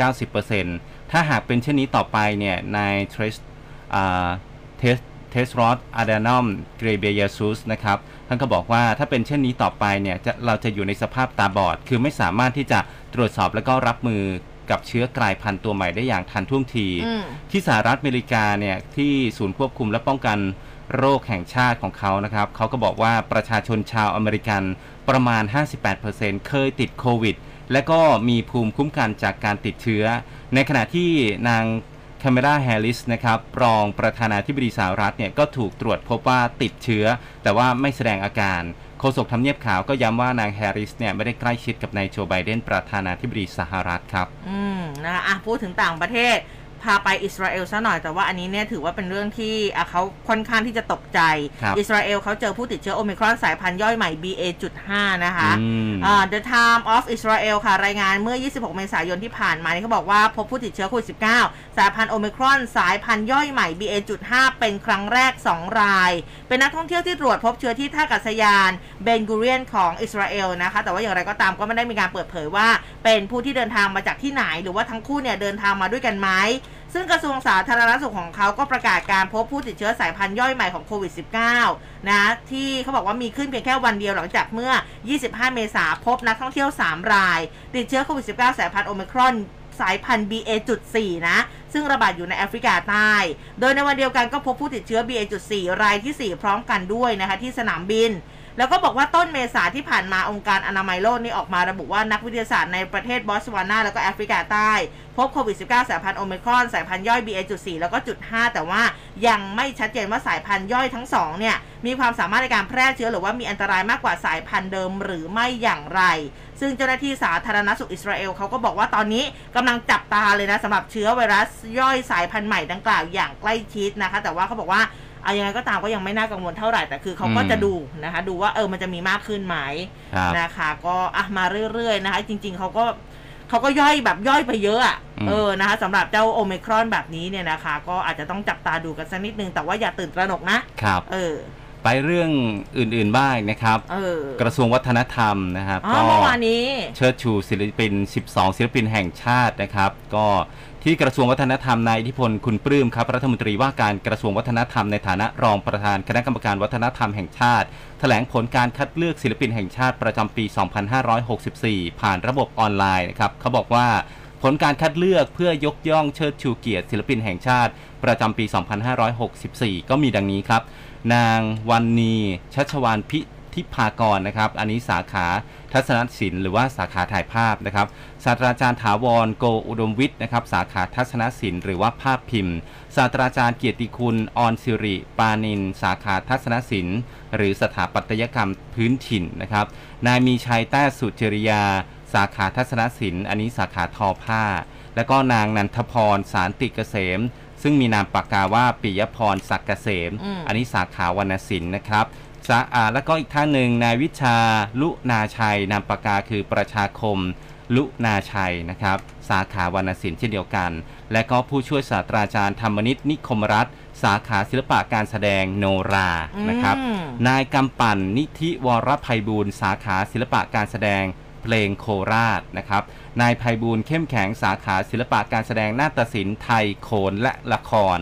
70-90%ถ้าหากเป็นเช่นนี้ต่อไปเนี่ยนายเทรสอ่าเทส เทสรอดอะดานอมเกรเบียซูสนะครับท่านก็บอกว่าถ้าเป็นเช่นนี้ต่อไปเนี่ยจะเราจะอยู่ในสภาพตาบอด คือไม่สามารถที่จะตรวจสอบแล้วก็รับมือกับเชื้อกลายพันธุ์ตัวใหม่ได้อย่างทันท่วงทีอืมที่สหรัฐอเมริกาเนี่ยที่ศูนย์ควบคุมและป้องกันโรคแห่งชาติของเขานะครับ เขาก็บอกว่าประชาชนชาวอเมริกันประมาณ 58%เคยติดโควิด และก็มีภูมิคุ้มกันจากการติดเชื้อ ในขณะที่นาง คาเมราแฮร์ริสนะครับรองประธานาธิบดีสหรัฐเนี่ยก็ถูกตรวจพบว่าติดเชื้อ แต่ว่าไม่แสดงอาการโฆษกทำเนียบขาวก็ย้ำว่านางแฮร์ริสเนี่ยไม่ได้ใกล้ชิดกับนายโจไบเดนประธานาธิบดีสหรัฐครับ อืมนะคะอะพูดถึงต่างประเทศ พาไปอิสราเอลซะหน่อยแต่ว่าอันนี้เนี่ยถือว่าเป็นเรื่องที่อะเขาค่อนข้างที่จะตกใจครับอิสราเอลเขาเจอผู้ติดเชื้อโอมิครอนสายพันธุ์ย่อยใหม่ BA.5 นะคะอืมอ่า The Time of Israel ค่ะ รายงานเมื่อ 26 เมษายนที่ผ่านมานี่เขาบอกว่าพบผู้ติดเชื้อโควิด -19 สายพันธุ์โอมิครอนสายพันธุ์ย่อยใหม่ BA.5 เป็นครั้งแรก 2 ราย เป็นนักท่องเที่ยวที่ตรวจพบเชื้อที่ท่าอากาศยานเบนกูเรียนของอิสราเอลนะคะ แต่ว่าอย่างไรก็ตามก็ไม่ได้มีการเปิดเผยว่าเป็นผู้ที่เดินทางมาจากที่ไหน หรือว่าทั้งคู่เนี่ยเดินทางมาด้วยกันไหมซึ่งกระทรวงสาธารณสุขของเขาก็ประกาศการพบผู้ติดเชื้อสายพันธุ์ย่อยใหม่ของโควิด -19 นะที่เขาบอกว่ามีขึ้นเพียงแค่วันเดียวหลังจากเมื่อ 25 เมษาพบนักท่องเที่ยว 3 ราย ติดเชื้อโควิด -19 สายพันธุ์โอมิครอนสายพันธุ์ BA.4 นะ ซึ่งระบาดอยู่ในแอฟริกาใต้ โดยในวันเดียวกันก็พบผู้ติดเชื้อ BA.4 รายที่ 4 พร้อมกันด้วยนะคะที่สนามบิน แล้วก็บอกว่าต้นเมษาที่ผ่านมาองค์การอนามัยโลกนี่ออกมาระบุว่านักวิทยาศาสตร์ในประเทศบอสวานาแล้วก็แอฟริกาใต้ พบโควิด -19 สายพันธุ์โอมิครอน สายพันธุ์ย่อย BA.4 แล้วก็จุด5แต่ว่ายังไม่ชัดเจนว่าสายพันธุ์ย่อยทั้งสองเนี่ยมีความสามารถในการแพร่เชื้อหรือว่ามีอันตรายมากกว่าสายพันธุ์เดิมหรือไม่อย่างไร ซึ่งเจ้าหน้าที่สาธารณสุขอิสราเอลเขาก็บอกว่าตอนนี้กำลังจับตาเลยนะสำหรับเชื้อไวรัสย่อยสายพันธุ์ใหม่ดังกล่าวอย่างใกล้ชิดนะคะ แต่ว่าเขาบอกว่า เอายังไงก็ตามก็ยังไม่น่ากังวลเท่าไหร่แต่คือเขาก็อืมจะดูนะคะ ดูว่าเออมันจะมีมากขึ้นไหมครับนะคะ ก็อะมาเรื่อยๆนะคะ จริง ๆเขาก็เขาก็ย่อยแบบย่อยไปเยอะอะอืมเออนะคะสำหรับเจ้าโอมิครอนแบบนี้เนี่ยนะคะ ก็อาจจะต้องจับตาดูกันสักนิดนึง แต่ว่าอย่าตื่นตระหนกนะครับเออไปเรื่องอื่น ๆ บ้างนะครับเออกระทรวงวัฒนธรรมนะครับอ๋อเมื่อวานนี้เชิดชูศิลปิน 12 ศิลปินแห่งชาตินะครับ ก็ ที่กระทรวงวัฒนธรรมนายอิทธิพลคุณปลื้มครับรัฐมนตรีว่าการกระทรวงวัฒนธรรมในฐานะรองประธานคณะกรรมการวัฒนธรรมแห่งชาติแถลงผลการคัดเลือกศิลปินแห่งชาติประจำปี 2564 ผ่านระบบออนไลน์นะครับเขาบอกว่าผลการคัดเลือกเพื่อยกย่องเชิดชูเกียรติศิลปินแห่งชาติ ประจำปี 2564 ก็มีดังนี้ครับ นางวันนีชัชวานพิทิพากรนะครับ อันนี้สาขา ทัศนศิลป์หรือว่าสาขาถ่ายภาพนะครับศาสตราจารย์ถาวรโกอุดมวิทย์นะครับสาขาทัศนศิลป์หรือว่าภาพพิมพ์ศาสตราจารย์เกียรติคุณออนสิริ ปานิน สาขาทัศนศิลป์ หรือสถาปัตยกรรมพื้นถิ่นนะครับนายมีชัยแต้สุจริยา สาขาทัศนศิลป์อันนี้สาขาทอผ้า แล้วก็นางนันทพรสารติเกษมซึ่งมีนามปากกาว่าปิยพรศักดิ์เกษมอืมอันนี้สาขาวรรณศิลป์นะครับ สาอ่าแล้วก็อีกท่านหนึ่งนายวิชาลุนาชัยนามปากกาคือประชาคมลุนาชัยนะครับ สาขาวรรณศิลป์เช่นเดียวกัน และก็ผู้ช่วยศาสตราจารย์ธรรมนิตนิคมรัตน์สาขาศิลปะการแสดงโนรานะครับอืมนายกำปั่นนิธิวรภัยบูลย์สาขาศิลปะการแสดงเพลงโคราชนะครับ นายภัยบูลย์เข้มแข็งสาขาศิลปะการแสดงนาฏศิลป์ไทยโขนและละคร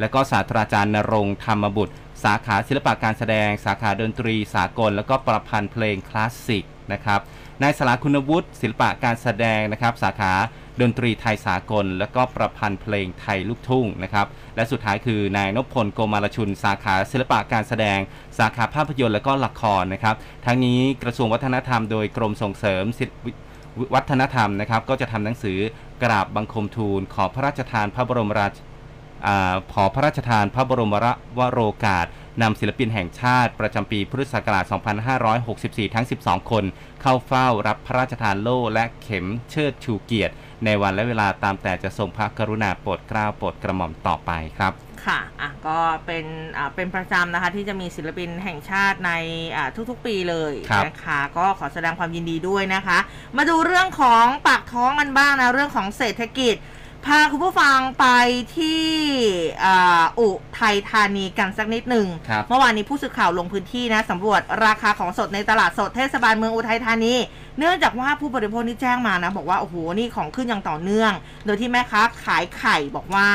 และก็ศาสตราจารย์นรงค์ธรรมบุตร สาขาศิลปะการแสดง สาขาดนตรีสากล แล้วก็ประพันธ์เพลงคลาสสิกนะครับนายสลาคุณวุฒิศิลปะการแสดงนะครับ สาขาดนตรีไทยสากล แล้วก็ประพันธ์เพลงไทยลูกทุ่งนะครับและสุดท้ายคือนายนพพลโกมารชุน สาขาศิลปะการแสดง สาขาภาพยนตร์และก็ละครนะครับทั้งนี้กระทรวงวัฒนธรรมโดยกรมส่งเสริมศิลปวัฒนธรรมนะครับก็จะทำหนังสือกราบบังคมทูล ขอพระราชทานพระบรมราช อาขอพระราชทานพระบรมวโรกาสนำศิลปินแห่งชาติประจำปีพุทธศักราช 2564 ทั้ง 12 คน เข้าเฝ้ารับพระราชทานโล่และเข็มเชิดชูเกียรติ ในวันและเวลาตามแต่จะทรงพระกรุณาโปรดเกล้าโปรดกระหม่อมต่อไปครับค่ะอะ ก็เป็นอ่าเป็นประจำนะคะที่จะมีศิลปินแห่งชาติในอ่าทุกๆปีเลยครับนะคะก็ขอแสดงความยินดีด้วยนะคะ มาดูเรื่องของปากท้องกันบ้างนะเรื่องของเศรษฐกิจ พาคุณผู้ฟังไปที่อ่าอุทัยธานีกันสักนิดหนึ่ง ครับ เมื่อวานนี้ผู้สื่อข่าวลงพื้นที่นะสำรวจราคาของสดในตลาดสดเทศบาลเมืองอุทัยธานี เนื่องจากว่าผู้บริโภคนี่แจ้งมานะ บอกว่า โอ้โห นี่ของขึ้นอย่างต่อเนื่อง โดยที่แม่ค้าขายไข่บอกว่า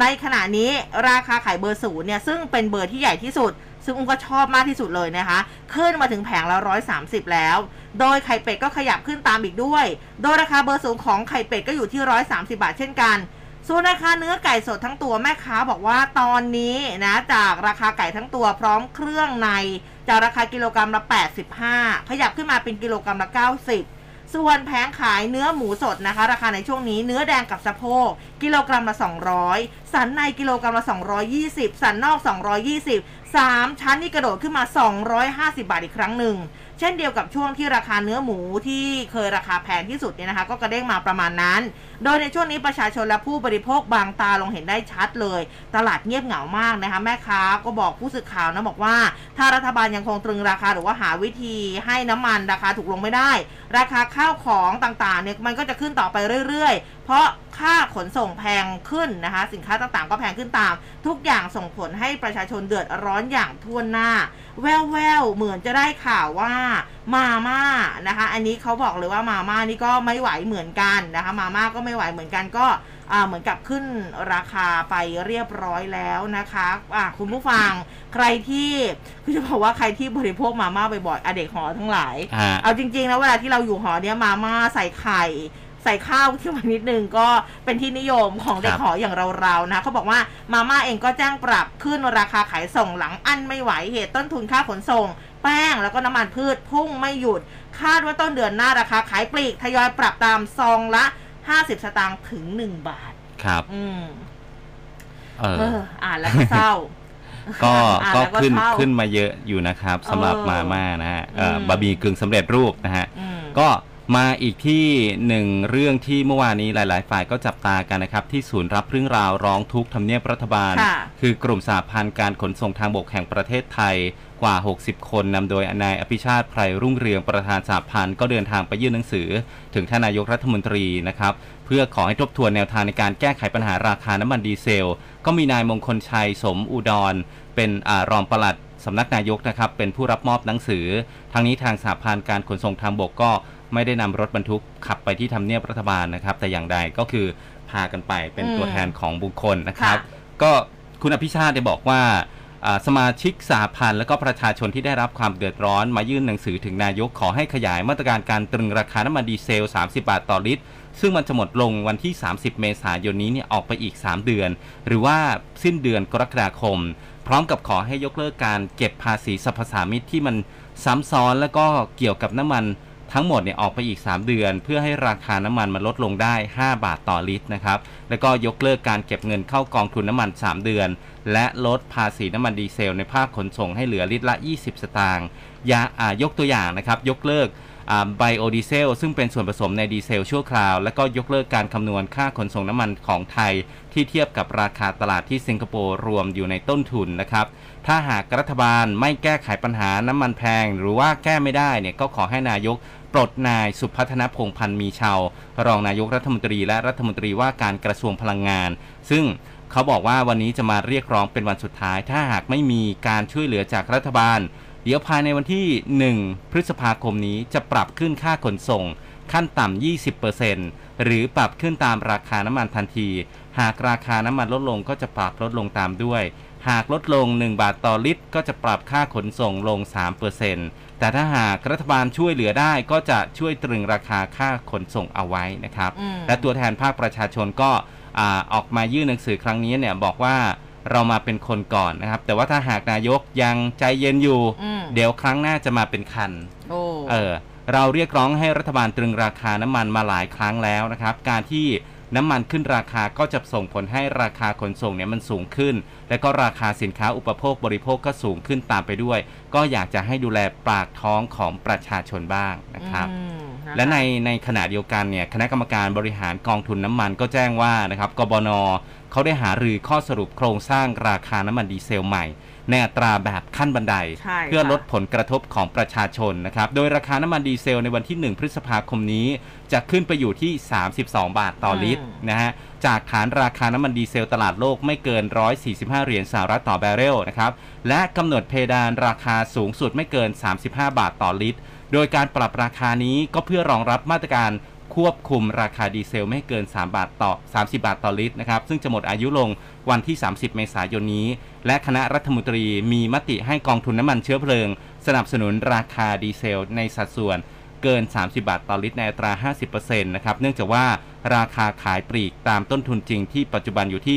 ในขณะนี้ราคาไข่เบอร์ศูนย์เนี่ยซึ่งเป็นเบอร์ที่ใหญ่ที่สุด ซึ่งอุ้มก็ชอบมากที่สุดเลยนะคะ ขึ้นมาถึงแผงละ130 แล้ว โดยไข่เป็ดก็ขยับขึ้นตามอีกด้วย โดยราคาเบอร์สูงของไข่เป็ดก็อยู่ที่ 130 บาทเช่นกัน ส่วนราคาเนื้อไก่สดทั้งตัวแม่ค้าบอกว่าตอนนี้นะจากราคาไก่ทั้งตัวพร้อมเครื่องใน จากราคากิโลกรรัมละ 85 ขยับขึ้นมาเป็นกิโลกรรัมละ 90ส่วนแผงขายเนื้อหมูสดนะคะ ราคาในช่วงนี้เนื้อแดงกับสะโพกกิโลกรัมละ 200 สันในกิโลกรัมละ 220 สันนอก 220 3 ชั้นนี่กระโดดขึ้นมา 250 บาทอีกครั้งหนึ่ง เช่นเดียวกับช่วงที่ราคาเนื้อหมูที่เคยราคาแพงที่สุดเนี่ยนะคะ ก็กระเด้งมาประมาณนั้นโดยในช่วงนี้ประชาชนและผู้บริโภคบางตาลงเห็นได้ชัดเลย ตลาดเงียบเหงามากนะคะแม่ค้าก็บอกผู้สื่อข่าวนะบอกว่า ถ้ารัฐบาลยังคงตรึงราคาหรือว่าหาวิธีให้น้ำมันราคาถูกลงไม่ได้ ราคาข้าวของต่างๆเนี่ยมันก็จะขึ้นต่อไปเรื่อยๆ เพราะค่าขนส่งแพงขึ้นนะคะ สินค้าต่างๆ ก็แพงขึ้นตาม ทุกอย่างส่งผลให้ประชาชนเดือดร้อนอย่างทั่วหน้า แววๆ เหมือนจะได้ข่าวว่ามาม่านะคะ อันนี้เขาบอกเลยว่ามาม่านี่ก็ไม่ไหวเหมือนกันนะคะ มาม่าก็ไม่ไหวเหมือนกันก็อ่าเหมือนกับขึ้นราคาไปเรียบร้อยแล้วนะคะอ่าคุณผู้ฟังใครที่คือจะบอกว่าใครที่บริโภคมาม่าบ่อยๆอะเด็กหอทั้งหลายอ่าเอาจริงๆนะเวลาที่เราอยู่หอเนี้ยมาม่าใส่ไข่ใส่ข้าวขึ้นมานิดนึงก็เป็นที่นิยมของเด็กครับหออย่างเราๆนะเขาบอกว่ามาม่าเองก็แจ้งปรับขึ้นราคาขายส่งหลังอั้นไม่ไหวเหตุต้นทุนค่าขนส่ง แป้งแล้วก็น้ำมันพืชพุ่งไม่หยุด คาดว่าต้นเดือนหน้าราคาขายปลีกทยอยปรับตามซองละ 50สตางค์ถึง1บาท ครับ อืม เออ เออ อ่านแล้วก็เศร้า ก็อ่านก็แล้วก็ขึ้นเศร้า ขึ้นมาเยอะอยู่นะครับสำหรับเออมาม่านะฮะเอ่ออม บะหมี่กึ่งสำเร็จรูปนะฮะ อืม ก็มาอีกที่หนึ่งเรื่องที่เมื่อวานนี้หลาย ๆ ฝ่ายก็จับตากันนะครับ ที่ศูนย์รับเรื่องราวร้องทุกข์ทำเนียบรัฐบาลค่ะ คือกลุ่มสาพันธ์การขนส่งทางบกแห่งประเทศไทย กว่า 60 คนนำโดยนายอภิชาติไพรรุ่งเรืองประธานสาพันธ์ก็เดินทางไปยื่นหนังสือ ถึงท่านนายกรัฐมนตรีนะครับ เพื่อขอให้ทบทวนแนวทางในการแก้ไขปัญหาราคาน้ำมันดีเซล ก็มีนายมงคลชัยสมอุดร เป็นอารองปลัดสำนักนายกนะครับ เป็นผู้รับมอบหนังสือทางนี้ทางสาพันธ์การขนส่งทางบกก็ไม่ได้นำรถบรรทุกขับไปที่ทำเนียบรัฐบาลนะครับ แต่อย่างใดก็คือพากันไปเป็นอืมตัวแทนของบุคคลนะครับค่ะก็คุณอภิชาติได้บอกว่าอ่า สมาชิกสาพันธ์และก็ประชาชนที่ได้รับความเดือดร้อนมายื่นหนังสือถึงนายกขอให้ขยายมาตรการการตรึงราคาน้ำมันดีเซล 30 บาทต่อลิตร ซึ่งมันจะหมดลงวันที่ 30 เมษายนนี้เนี่ยออกไปอีก 3 เดือน หรือว่าสิ้นเดือนกรกฎาคม พร้อมกับขอให้ยกเลิกการเก็บภาษีสรรพสามิตที่มันซ้ำซ้อนแล้วก็เกี่ยวกับน้ำมันทั้งหมดเนี่ยออกไปอีก 3 เดือน เพื่อให้ราคาน้ำมันมันลดลงได้ 5 บาทต่อลิตรนะครับ แล้วก็ยกเลิกการเก็บเงินเข้ากองทุนน้ำมัน 3 เดือน และลดภาษีน้ำมันดีเซลในภาคขนส่งให้เหลือลิตรละ 20 สตางค์ยาอ่ายกตัวอย่างนะครับ ยกเลิกไบโอดีเซลซึ่งเป็นส่วนผสมในดีเซลชั่วคราว และก็ยกเลิกการคำนวณค่าขนส่งน้ำมันของไทย ที่เทียบกับราคาตลาดที่สิงคโปร์รวมอยู่ในต้นทุนนะครับ ถ้าหากรัฐบาลไม่แก้ไขปัญหาน้ำมันแพง หรือว่าแก้ไม่ได้เนี่ยก็ขอให้นายกปลดนายสุพัฒนพงพันธ์มีชาว รองนายกรัฐมนตรีและรัฐมนตรีว่าการกระทรวงพลังงาน ซึ่ง เขาบอกว่าวันนี้จะมาเรียกร้องเป็นวันสุดท้าย ถ้าหากไม่มีการช่วยเหลือจากรัฐบาล เดี๋ยวภายในวันที่ 1 พฤษภาคมนี้จะปรับขึ้นค่าขนส่ง ขั้นต่ำ 20%หรือปรับขึ้นตามราคาน้ำมันทันที หากราคาน้ำมันลดลงก็จะปรับลดลงตามด้วย หากลดลง 1 บาทต่อลิตร ก็จะปรับค่าขนส่งลง 3%แต่ถ้าหากรัฐบาลช่วยเหลือได้ก็จะช่วยตรึงราคาค่าขนส่งเอาไว้นะครับอืมและตัวแทนภาคประชาชนก็ อาออกมายื่นหนังสือครั้งนี้เนี่ยบอกว่าเรามาเป็นคนก่อนนะครับ แต่ว่าถ้าหากนายกยังใจเย็นอยู่อืมเดี๋ยวครั้งหน้าจะมาเป็นคันโอ้เออเราเรียกร้องให้รัฐบาลตรึงราคาน้ำมันมาหลายครั้งแล้วนะครับ การที่ น้ำมันขึ้นราคาก็จะส่งผลให้ราคาขนส่งเนี่ยมันสูงขึ้น และก็ราคาสินค้าอุปโภคบริโภคก็สูงขึ้นตามไปด้วย ก็อยากจะให้ดูแลปากท้องของประชาชนบ้างนะครับอืมคและในในขณะเดียวกันเนี่ยคณะกรรมการบริหารกองทุนน้ำมันก็แจ้งว่านะครับกบนเขาได้หารือข้อสรุปโครงสร้างราคาน้ำมันดีเซลใหม่ ในอัตราแบบขั้นบันไดใช่เพื่อค่ะลดผลกระทบของประชาชนนะครับ โดยราคาน้ำมันดีเซลในวันที่ 1 พฤษภาคมนี้ จะขึ้นไปอยู่ที่ 32 บาทต่อลิตรนะฮะจากฐานราคาน้ำมันดีเซลตลาดโลกไม่เกิน 145 เหรียญสหรัฐต่อแบเรลนะครับและกำหนดเพดานราคาสูงสุดไม่เกิน 35 บาทต่อลิตร โดยการปรับราคานี้ก็เพื่อรองรับมาตรการ ควบคุมราคาดีเซลไม่ให้เกิน 3 บาทต่อ 30 บาทต่อลิตรนะครับ ซึ่งจะหมดอายุลงวันที่ 30 เมษายนนี้ และคณะรัฐมนตรีมีมติให้กองทุนน้ำมันเชื้อเพลิง สนับสนุนราคาดีเซลในสัดส่วนเกิน 30 บาทต่อลิตรในอัตรา 50%นะครับ เนื่องจากว่า ราคาขายปลีกตามต้นทุนจริงที่ปัจจุบันอยู่ที่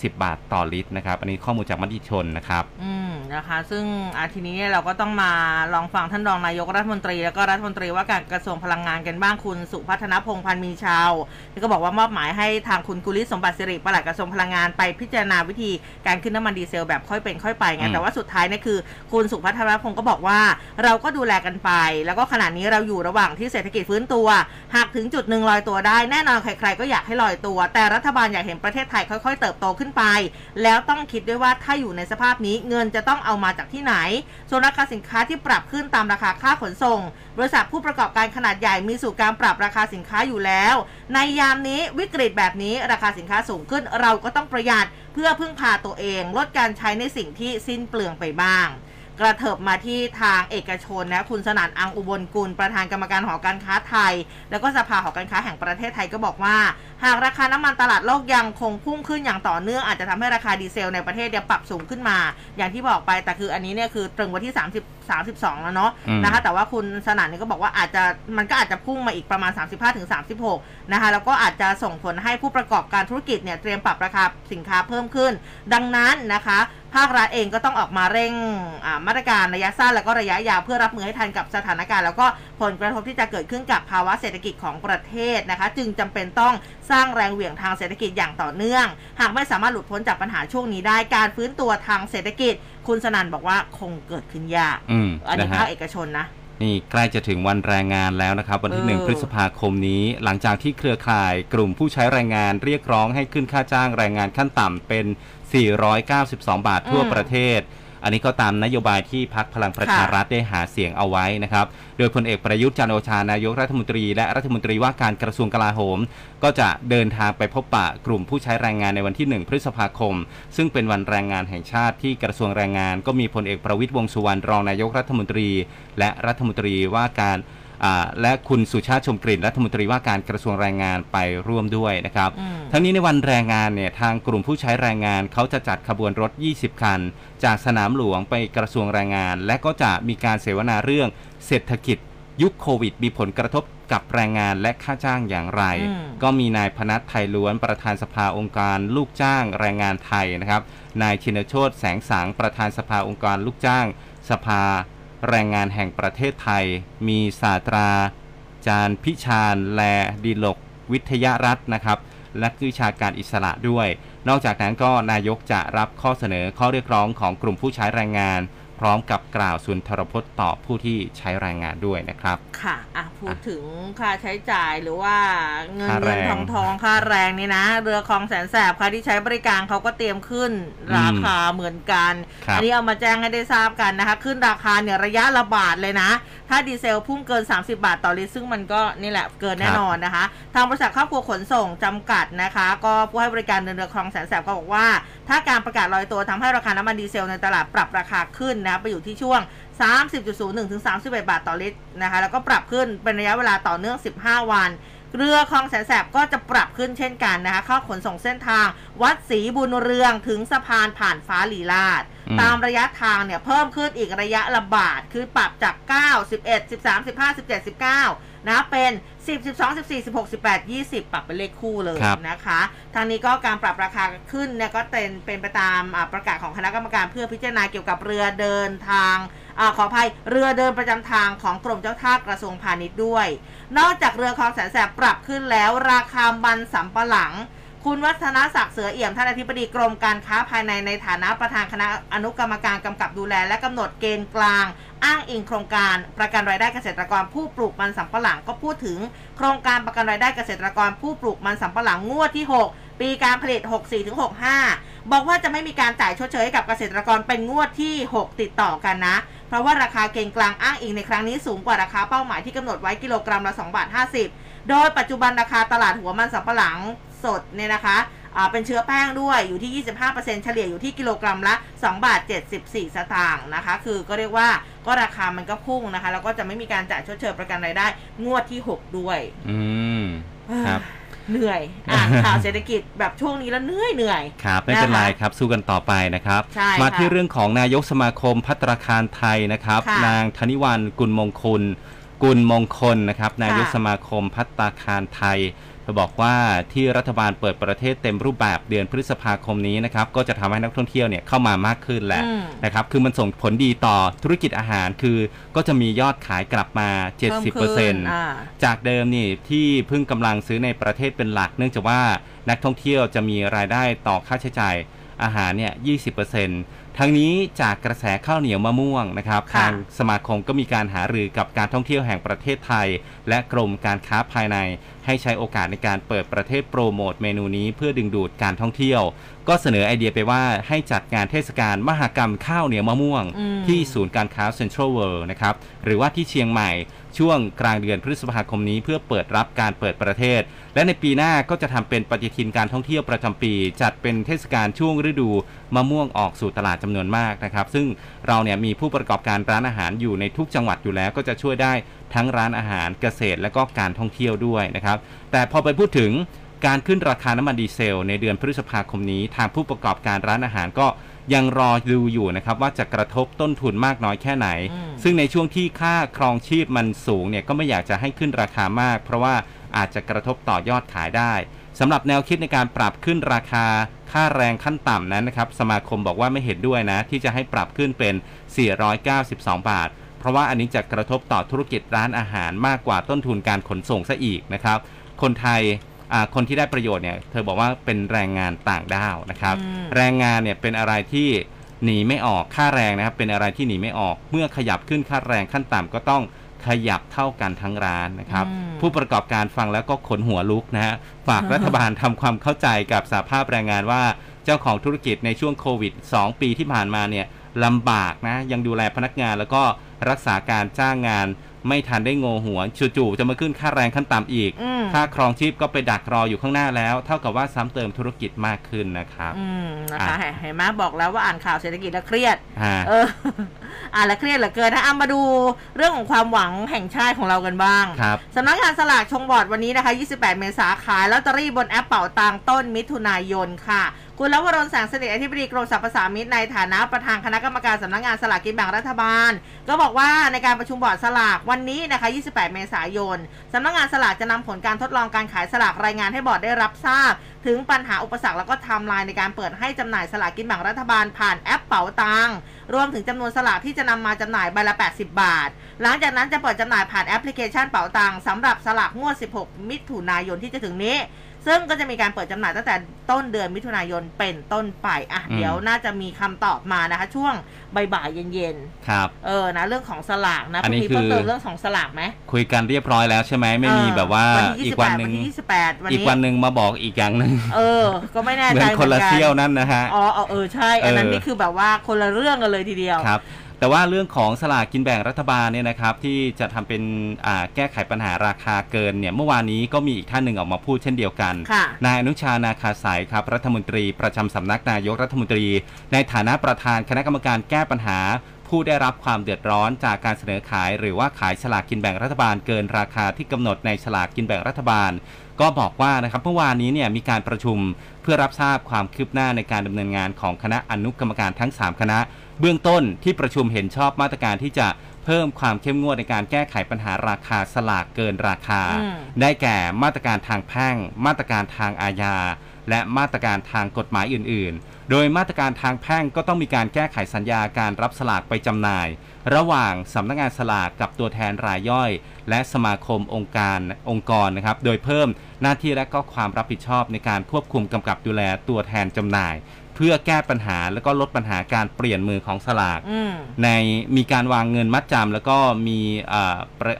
40 บาทต่อลิตรนะครับ อันนี้ข้อมูลจากมติชนนะครับ อืมนะคะ ซึ่งอาทีนี้เนี่ยเราก็ต้องมาลองฟังท่านรองนายกรัฐมนตรี แล้วก็รัฐมนตรีว่าการกระทรวงพลังงานกันบ้างคุณสุพัฒนพงษ์พันธ์มีชาวที่ก็บอกว่ามอบหมายให้ทางคุณกุลิศสมบัติสิริปลัดกระทรวงพลังงานไปพิจารณาวิธีการขึ้นน้ำมันดีเซลแบบค่อยเป็นค่อยไปไงอืมแต่ว่าสุดท้ายเนี่ยคือ คุณสุพัฒนพงศ์ก็บอกว่า เราก็ดูแลกันไป แล้วก็ขณะนี้เราอยู่ระหว่างที่เศรษฐกิจฟื้นตัว หากถึงจุดหนึ่งลอยตัวได้แน่นอนใครๆก็อยากให้ลอยตัว แต่รัฐบาลอยากเห็นประเทศไทยค่อยๆ เติบโตขึ้นไป แล้วต้องคิดด้วยว่าถ้าอยู่ในสภาพนี้เงินจะต้องเอามาจากที่ไหน ส่วนราคาสินค้าที่ปรับขึ้นตามราคาค่าขนส่ง บริษัทผู้ประกอบการขนาดใหญ่มีสู่การปรับราคาสินค้าอยู่แล้ว ในยามนี้วิกฤตแบบนี้ราคาสินค้าสูงขึ้นเราก็ต้องประหยัดเพื่อพึ่งพาตัวเอง ลดการใช้ในสิ่งที่สิ้นเปลืองไปบ้าง กระเถิบมาที่ทางเอกชนนะคุณสนั่นอังอุบลกุลประธานกรรมการหอการค้าไทย แล้วก็สภาหอการค้าแห่งประเทศไทยก็บอกว่า หากราคาน้ำมันตลาดโลกยังคงพุ่งขึ้นอย่างต่อเนื่องอาจจะทำให้ราคาดีเซลในประเทศเนี่ยปรับสูงขึ้นมา อย่างที่บอกไปแต่คืออันนี้เนี่ยคือตรึงไว้ที่32 แล้วเนาะอืมนะคะแต่ว่าคุณสนั่นเนี่ยก็บอกว่าอาจจะมันก็อาจจะพุ่งมาอีกประมาณ 35-36นะคะแล้วก็อาจจะส่งผลให้ผู้ประกอบการธุรกิจเนี่ยเตรียมปรับราคาสินค้าเพิ่มขึ้น ดังนั้นนะคะ ภาครัฐเองก็ต้องออกมาเร่งอ่ามาตรการระยะสั้นแล้วก็ระยะยาวเพื่อรับมือให้ทันกับสถานการณ์ แล้วก็ผลกระทบที่จะเกิดขึ้นกับภาวะเศรษฐกิจของประเทศนะคะ จึงจำเป็นต้องสร้างแรงเหวี่ยงทางเศรษฐกิจอย่างต่อเนื่อง หากไม่สามารถหลุดพ้นจากปัญหาช่วงนี้ได้การฟื้นตัวทางเศรษฐกิจ คุณสนั่นบอกว่าคงเกิดขึ้นยากอืมอันนี้นะฮะภาคเอกชนนะนี่ใกล้จะถึงวันแรงงานแล้วนะครับ วันที่เออ1พฤษภาคมนี้ หลังจากที่เครือข่ายกลุ่มผู้ใช้แรงงานเรียกร้องให้ขึ้นค่าจ้างแรงงานขั้นต่ำเป็น492 บาททั่วประเทศ อันนี้ก็ตามนโยบายที่พักพลังประชารัฐได้หาเสียงเอาไว้นะครับ โดยพลเอกประยุทธ์จันทร์โอชานายกรัฐมนตรีและรัฐมนตรีว่าการกระทรวงกลาโหม ก็จะเดินทางไปพบปะกลุ่มผู้ใช้แรงงานในวันที่ 1 พฤษภาคม ซึ่งเป็นวันแรงงานแห่งชาติที่กระทรวงแรงงาน ก็มีพลเอกประวิตยวงษ์สุวรรณรองนายกรัฐมนตรี และรัฐมนตรีว่าการอ่า และคุณสุชาติชมกลิ่นรัฐมนตรีว่าการกระทรวงแรงงานไปร่วมด้วยนะครับอืมทั้งนี้ในวันแรงงานเนี่ยทางกลุ่มผู้ใช้แรงงานเขาจะจัดขบวนรถ 20 คัน จากสนามหลวงไปกระทรวงแรงงาน และก็จะมีการเสวนาเรื่องเศรษฐกิจยุคโควิด มีผลกระทบกับแรงงานและค่าจ้างอย่างไรอืมก็มีนายพนัทไทยล้วนประธานสภาองค์การลูกจ้างแรงงานไทยนะครับ นายชินโชตแสงสังประธานสภาองค์การลูกจ้าง สภา แรงงานแห่งประเทศไทย มีศาสตรา จารย์พิชานแลดีลก วิทยารัตน์นะครับ และวิชาการอิสระด้วย นอกจากนั้นก็นายกจะรับข้อเสนอข้อเรียกร้องของกลุ่มผู้ใช้แรงงาน พร้อมกับกล่าวสุนทรพจน์ต่อผู้ที่ใช้แรงงานด้วยนะครับ ค่ะอะพูดถึงค่าใช้จ่ายหรือว่าเงินค่าแรเงินงทองทองค่าแรงนี่นะ เรือคลองแสนแสบค่ะที่ใช้บริการเขาก็เตรียมขึ้นราคาเหมือนกันครับอันี้เอามาแจ้งให้ได้ทราบกันนะคะ ขึ้นราคาเนี่ยระยะละบาทเลยนะ ถ้าดีเซลพุ่งเกิน 30 บาทต่อลิตรซึ่งมันก็นี่แหละเกินแน่นอนนะคะ ทางบริษัทครอบครัวขนส่งจำกัดนะคะ ก็ผู้ให้บริการเดินเรือคลองแสนแสบก็บอกว่า ถ้าการประกาศลอยตัวทำให้ราคาน้ำมันดีเซลในตลาดปรับราคาขึ้นนะคะไปอยู่ที่ช่วง 30.01 ถึง 31 บาทต่อลิตรนะคะแล้วก็ปรับขึ้นเป็นระยะเวลาต่อเนื่อง 15 วันเรือคลองแสนแสบก็จะปรับขึ้นเช่นกันนะคะเข้าขนส่งเส้นทาง วัดศรีบุญเรืองถึงสะพานผ่านฟ้าลีลาดอืมตามระยะทางเนี่ยเพิ่มขึ้นอีกระยะละบาท คือปรับจาก 9 11 13 15 17 19 นะเป็น 10 12 14 16 18 20 ปรับเป็นเลขคู่เลยครับนะคะทางนี้ก็การปรับราคาขึ้นเนี่ยก็เป็นเป็นไปตามอ่าประกาศของคณะกรรมการเพื่อพิจารณาเกี่ยวกับเรือเดินทางอาขออภัยเรือเดินประจำทางของกรมเจ้าท่ากระทรวงพาณิชย์ด้วย นอกจากเรือคลองแสนแสบปรับขึ้นแล้วราคามันสำปะหลัง คุณวัฒนศักดิ์เสือเอี่ยมท่านอธิบดีกรมการค้าภายในในฐานะประธานคณะอนุกรรมการกำกับดูแล และกำหนดเกณฑ์กลาง อ้างอิงโครงการประกันรายได้เกษตรกรผู้ปลูกมันสำปะหลังก็พูดถึง โครงการประกันรายได้เกษตรกรผู้ปลูกมันสำปะหลังงวดที่ 6 ปีการผลิต 64-65 บอกว่าจะไม่มีการจ่ายชดเชยให้กับเกษตรกรเป็นงวดที่ 6 ติดต่อกันนะ เพราะว่าราคาเกณฑ์กลางอ้างอิงในครั้งนี้สูงกว่าราคาเป้าหมายที่กำหนดไว้กิโลกรัมละ2บาท50 โดยปัจจุบันราคาตลาดหัวมันสำปะหลัง สดเนี่ยนะคะอ่าเป็นเชื้อแป้งด้วยอยู่ที่ 25%เฉลี่ยอยู่ที่กิโลกรัมละ 2 บาท 74 สตางค์นะคะ คือก็เรียกว่าก็ราคามันก็พุ่งนะคะ แล้วก็จะไม่มีการจ่ายชดเชยประกันรายได้ งวดที่ 6 ด้วย อืมครับเหนื่อย อ่านข่าวเศรษฐกิจแบบช่วงนี้แล้วเหนื่อยเหนื่อย ครับ ไม่เป็นไรนะคะครับ สู้กันต่อไปนะครับใช่มาค่ะที่เรื่องของนายกสมาคมพัตตาคารไทยนะครับค่ะนางธนิวันกุลมงคล กุลมงคลนะครับ นายกค่ะสมาคมพัตตาคารไทย เธอบอกว่าที่รัฐบาลเปิดประเทศเต็มรูปแบบเดือนพฤษภาคมนี้นะครับก็จะทำให้นักท่องเที่ยวเนี่ยเข้ามามากขึ้นแหละอืมนะครับคือมันส่งผลดีต่อธุรกิจอาหารคือก็จะมียอดขายกลับมาพิ่มขึ้น70%อ่าจากเดิมนี่ที่เพิ่งกำลังซื้อในประเทศเป็นหลัก เนื่องจากว่านักท่องเที่ยวจะมีรายได้ต่อค่าใช้จ่ายอาหารเนี่ย 20% ทั้งนี้จากกระแสข้าวเหนียวมะม่วงนะครับค่ะทางสมาคมก็มีการหารือกับการท่องเที่ยวแห่งประเทศไทย และกรมการค้าภายใน ให้ใช้โอกาสในการเปิดประเทศโปรโมทเมนูนี้เพื่อดึงดูดการท่องเที่ยว ก็เสนอไอเดียไปว่าให้จัดงานเทศกาลมหกรรมข้าวเหนียวมะม่วงอืมที่ศูนย์การค้าเซ็นทรัลเวิลด์นะครับ หรือว่าที่เชียงใหม่ช่วงกลางเดือนพฤษภาคมนี้เพื่อเปิดรับการเปิดประเทศ และในปีหน้าก็จะทำเป็นปฏิทินการท่องเที่ยวประจำปี จัดเป็นเทศกาลช่วงฤดูมะม่วงออกสู่ตลาดจำนวนมากนะครับ ซึ่งเราเนี่ยมีผู้ประกอบการร้านอาหารอยู่ในทุกจังหวัดอยู่แล้ว ก็จะช่วยได้ทั้งร้านอาหารเกษตรและก็การท่องเที่ยวด้วยนะครับ แต่พอไปพูดถึง การขึ้นราคาน้ำมันดีเซล ในเดือนพฤษภาคมนี้ ทางผู้ประกอบการร้านอาหารก็ยังรอดูอยู่นะครับว่าจะกระทบต้นทุนมากน้อยแค่ไหนอืมซึ่งในช่วงที่ค่าครองชีพมันสูงเนี่ยก็ไม่อยากจะให้ขึ้นราคามาก เพราะว่าอาจจะกระทบต่อยอดขายได้สำหรับแนวคิดในการปรับขึ้นราคาค่าแรงขั้นต่ำนั้นนะครับสมาคมบอกว่าไม่เห็นด้วยนะ ที่จะให้ปรับขึ้นเป็น 492 บาท เพราะว่าอันนี้จะกระทบต่อธุรกิจร้านอาหารมากกว่าต้นทุนการขนส่งซะอีกนะครับ คนไทยอ่า คนที่ได้ประโยชน์เนี่ยเธอบอกว่าเป็นแรงงานต่างด้าวนะครับ อืม แรงงานเนี่ยเป็นอะไรที่หนีไม่ออกค่าแรงนะครับเป็นอะไรที่หนีไม่ออก เมื่อขยับขึ้นค่าแรงขั้นต่ำก็ต้องขยับเท่ากันทั้งร้านนะครับ อืม ผู้ประกอบการฟังแล้วก็ขนหัวลุกนะฮะฝากรัฐบาลทำความเข้าใจกับสาภาพแรงงานว่าเจ้าของธุรกิจในช่วงโควิด 2 ปีที่ผ่านมาเนี่ยลำบากนะยังดูแลพนักงานแล้วก็รักษาการจ้างงาน ไม่ทันได้โงหัวจู่ๆจะมาขึ้นค่าแรงขั้นต่ำอีกอืมค่าครองชีพก็ไปดักรออยู่ข้างหน้าแล้ว เท่ากับว่าซ้ำเติมธุรกิจมากขึ้นนะครับอืมนะคะอะเห็นไหมบอกแล้วว่าอ่านข่าวเศรษฐกิจแล้วเครียดฮะเอออ่านแล้วเครียดเหลือเกินนะอะมาดูเรื่องของความหวังแห่งชาติของเรากันบ้างครับสำนักงานสลากชงบอร์ดวันนี้นะคะ 28 เมษาขายลอตเตอรี่บนแอปเป๋าตังต้นมิถุนายนค่ะ คุณลวรณแสงสนิทอธิบดีกรมสรรพสามิตในฐานะประธานคณะกรรมการสำนักงานสลากกินแบ่งรัฐบาล ก็บอกว่าในการประชุมบอร์ดสลากวันนี้นะคะ 28 เมษายนสำนักงานสลากจะนำผลการทดลองการขายสลากรายงานให้บอร์ดได้รับทราบ ถึงปัญหาอุปสรรคแล้วก็ไทม์ไลน์ในการเปิดให้จำหน่ายสลากกินแบ่งรัฐบาลผ่านแอปเป๋าตังรวมถึงจำนวนสลากที่จะนำมาจำหน่ายใบละ 80 บาท หลังจากนั้นจะเปิดจำหน่ายผ่านแอปพลิเคชันเป๋าตังสำหรับสลากงวด 16 มิถุนายนที่จะถึงนี้ ซึ่งก็จะมีการเปิดจำหน่ายตั้งแต่ต้นเดือนมิถุนายนเป็นต้นไปอะอืมเดี๋ยวน่าจะมีคำตอบมานะคะ ช่วงบ่ายๆเย็นครับๆเออนะเรื่องของสลากนะอันนี้คุณมีเพิ่มคือเติมเรื่องของสลากไหมคุยกันเรียบร้อยแล้วใช่ไหมไม่มีเออแบบว่าวันที่อีก28วันหนึ่งวันที่28วันอีกนี้วันหนึ่งมาบอกอีกอย่างหนึ่งเออ ก็ไม่แน่เหมืใจอนคนละหมืกัเที่ยวนั่นนะฮะ อ๋อเออเออใช่ อันนั้นเออ นี่คือแบบว่าคนละเรื่องกันเลยทีเดียว ครับ แต่ว่าเรื่องของสลากกินแบ่งรัฐบาลเนี่ยนะครับที่จะทำเป็นอ่าแก้ไขปัญหาราคาเกินเนี่ยเมื่อวานนี้ก็มีอีกท่านหนึ่งออกมาพูดเช่นเดียวกันค่ะนายอนุชานาคาสายครับรัฐมนตรีประจำสำนักนายกรัฐมนตรี ในฐานะประธานคณะกรรมการแก้ปัญหาผู้ได้รับความเดือดร้อนจากการเสนอขาย หรือว่าขายสลากกินแบ่งรัฐบาลเกินราคาที่กำหนดในสลากกินแบ่งรัฐบาล ก็บอกว่านะครับเมื่อวานนี้เนี่ยมีการประชุมเพื่อรับทราบความคืบหน้าในการดำเนินงานของคณะอนุกรรมการทั้ง 3 คณะ เบื้องต้นที่ประชุมเห็นชอบมาตรการที่จะเพิ่มความเข้มงวดในการแก้ไขปัญหาราคาสลากเกินราคาอืมได้แก่มาตรการทางแพ่ง มาตรการทางอาญา และมาตรการทางกฎหมายอื่น ๆ โดยมาตรการทางแพ่งก็ต้องมีการแก้ไขสัญญาการรับสลากไปจำหน่าย ระหว่างสำนักงานสลากกับตัวแทนรายย่อย และสมาคมองค์การองค์กรนะครับ โดยเพิ่มหน้าที่และก็ความรับผิดชอบในการควบคุมกำกับดูแลตัวแทนจำหน่าย เพื่อแก้ปัญหาและก็ลดปัญหาการเปลี่ยนมือของสลากอืมในมีการวางเงินมัดจำแล้วก็มีอ่าประ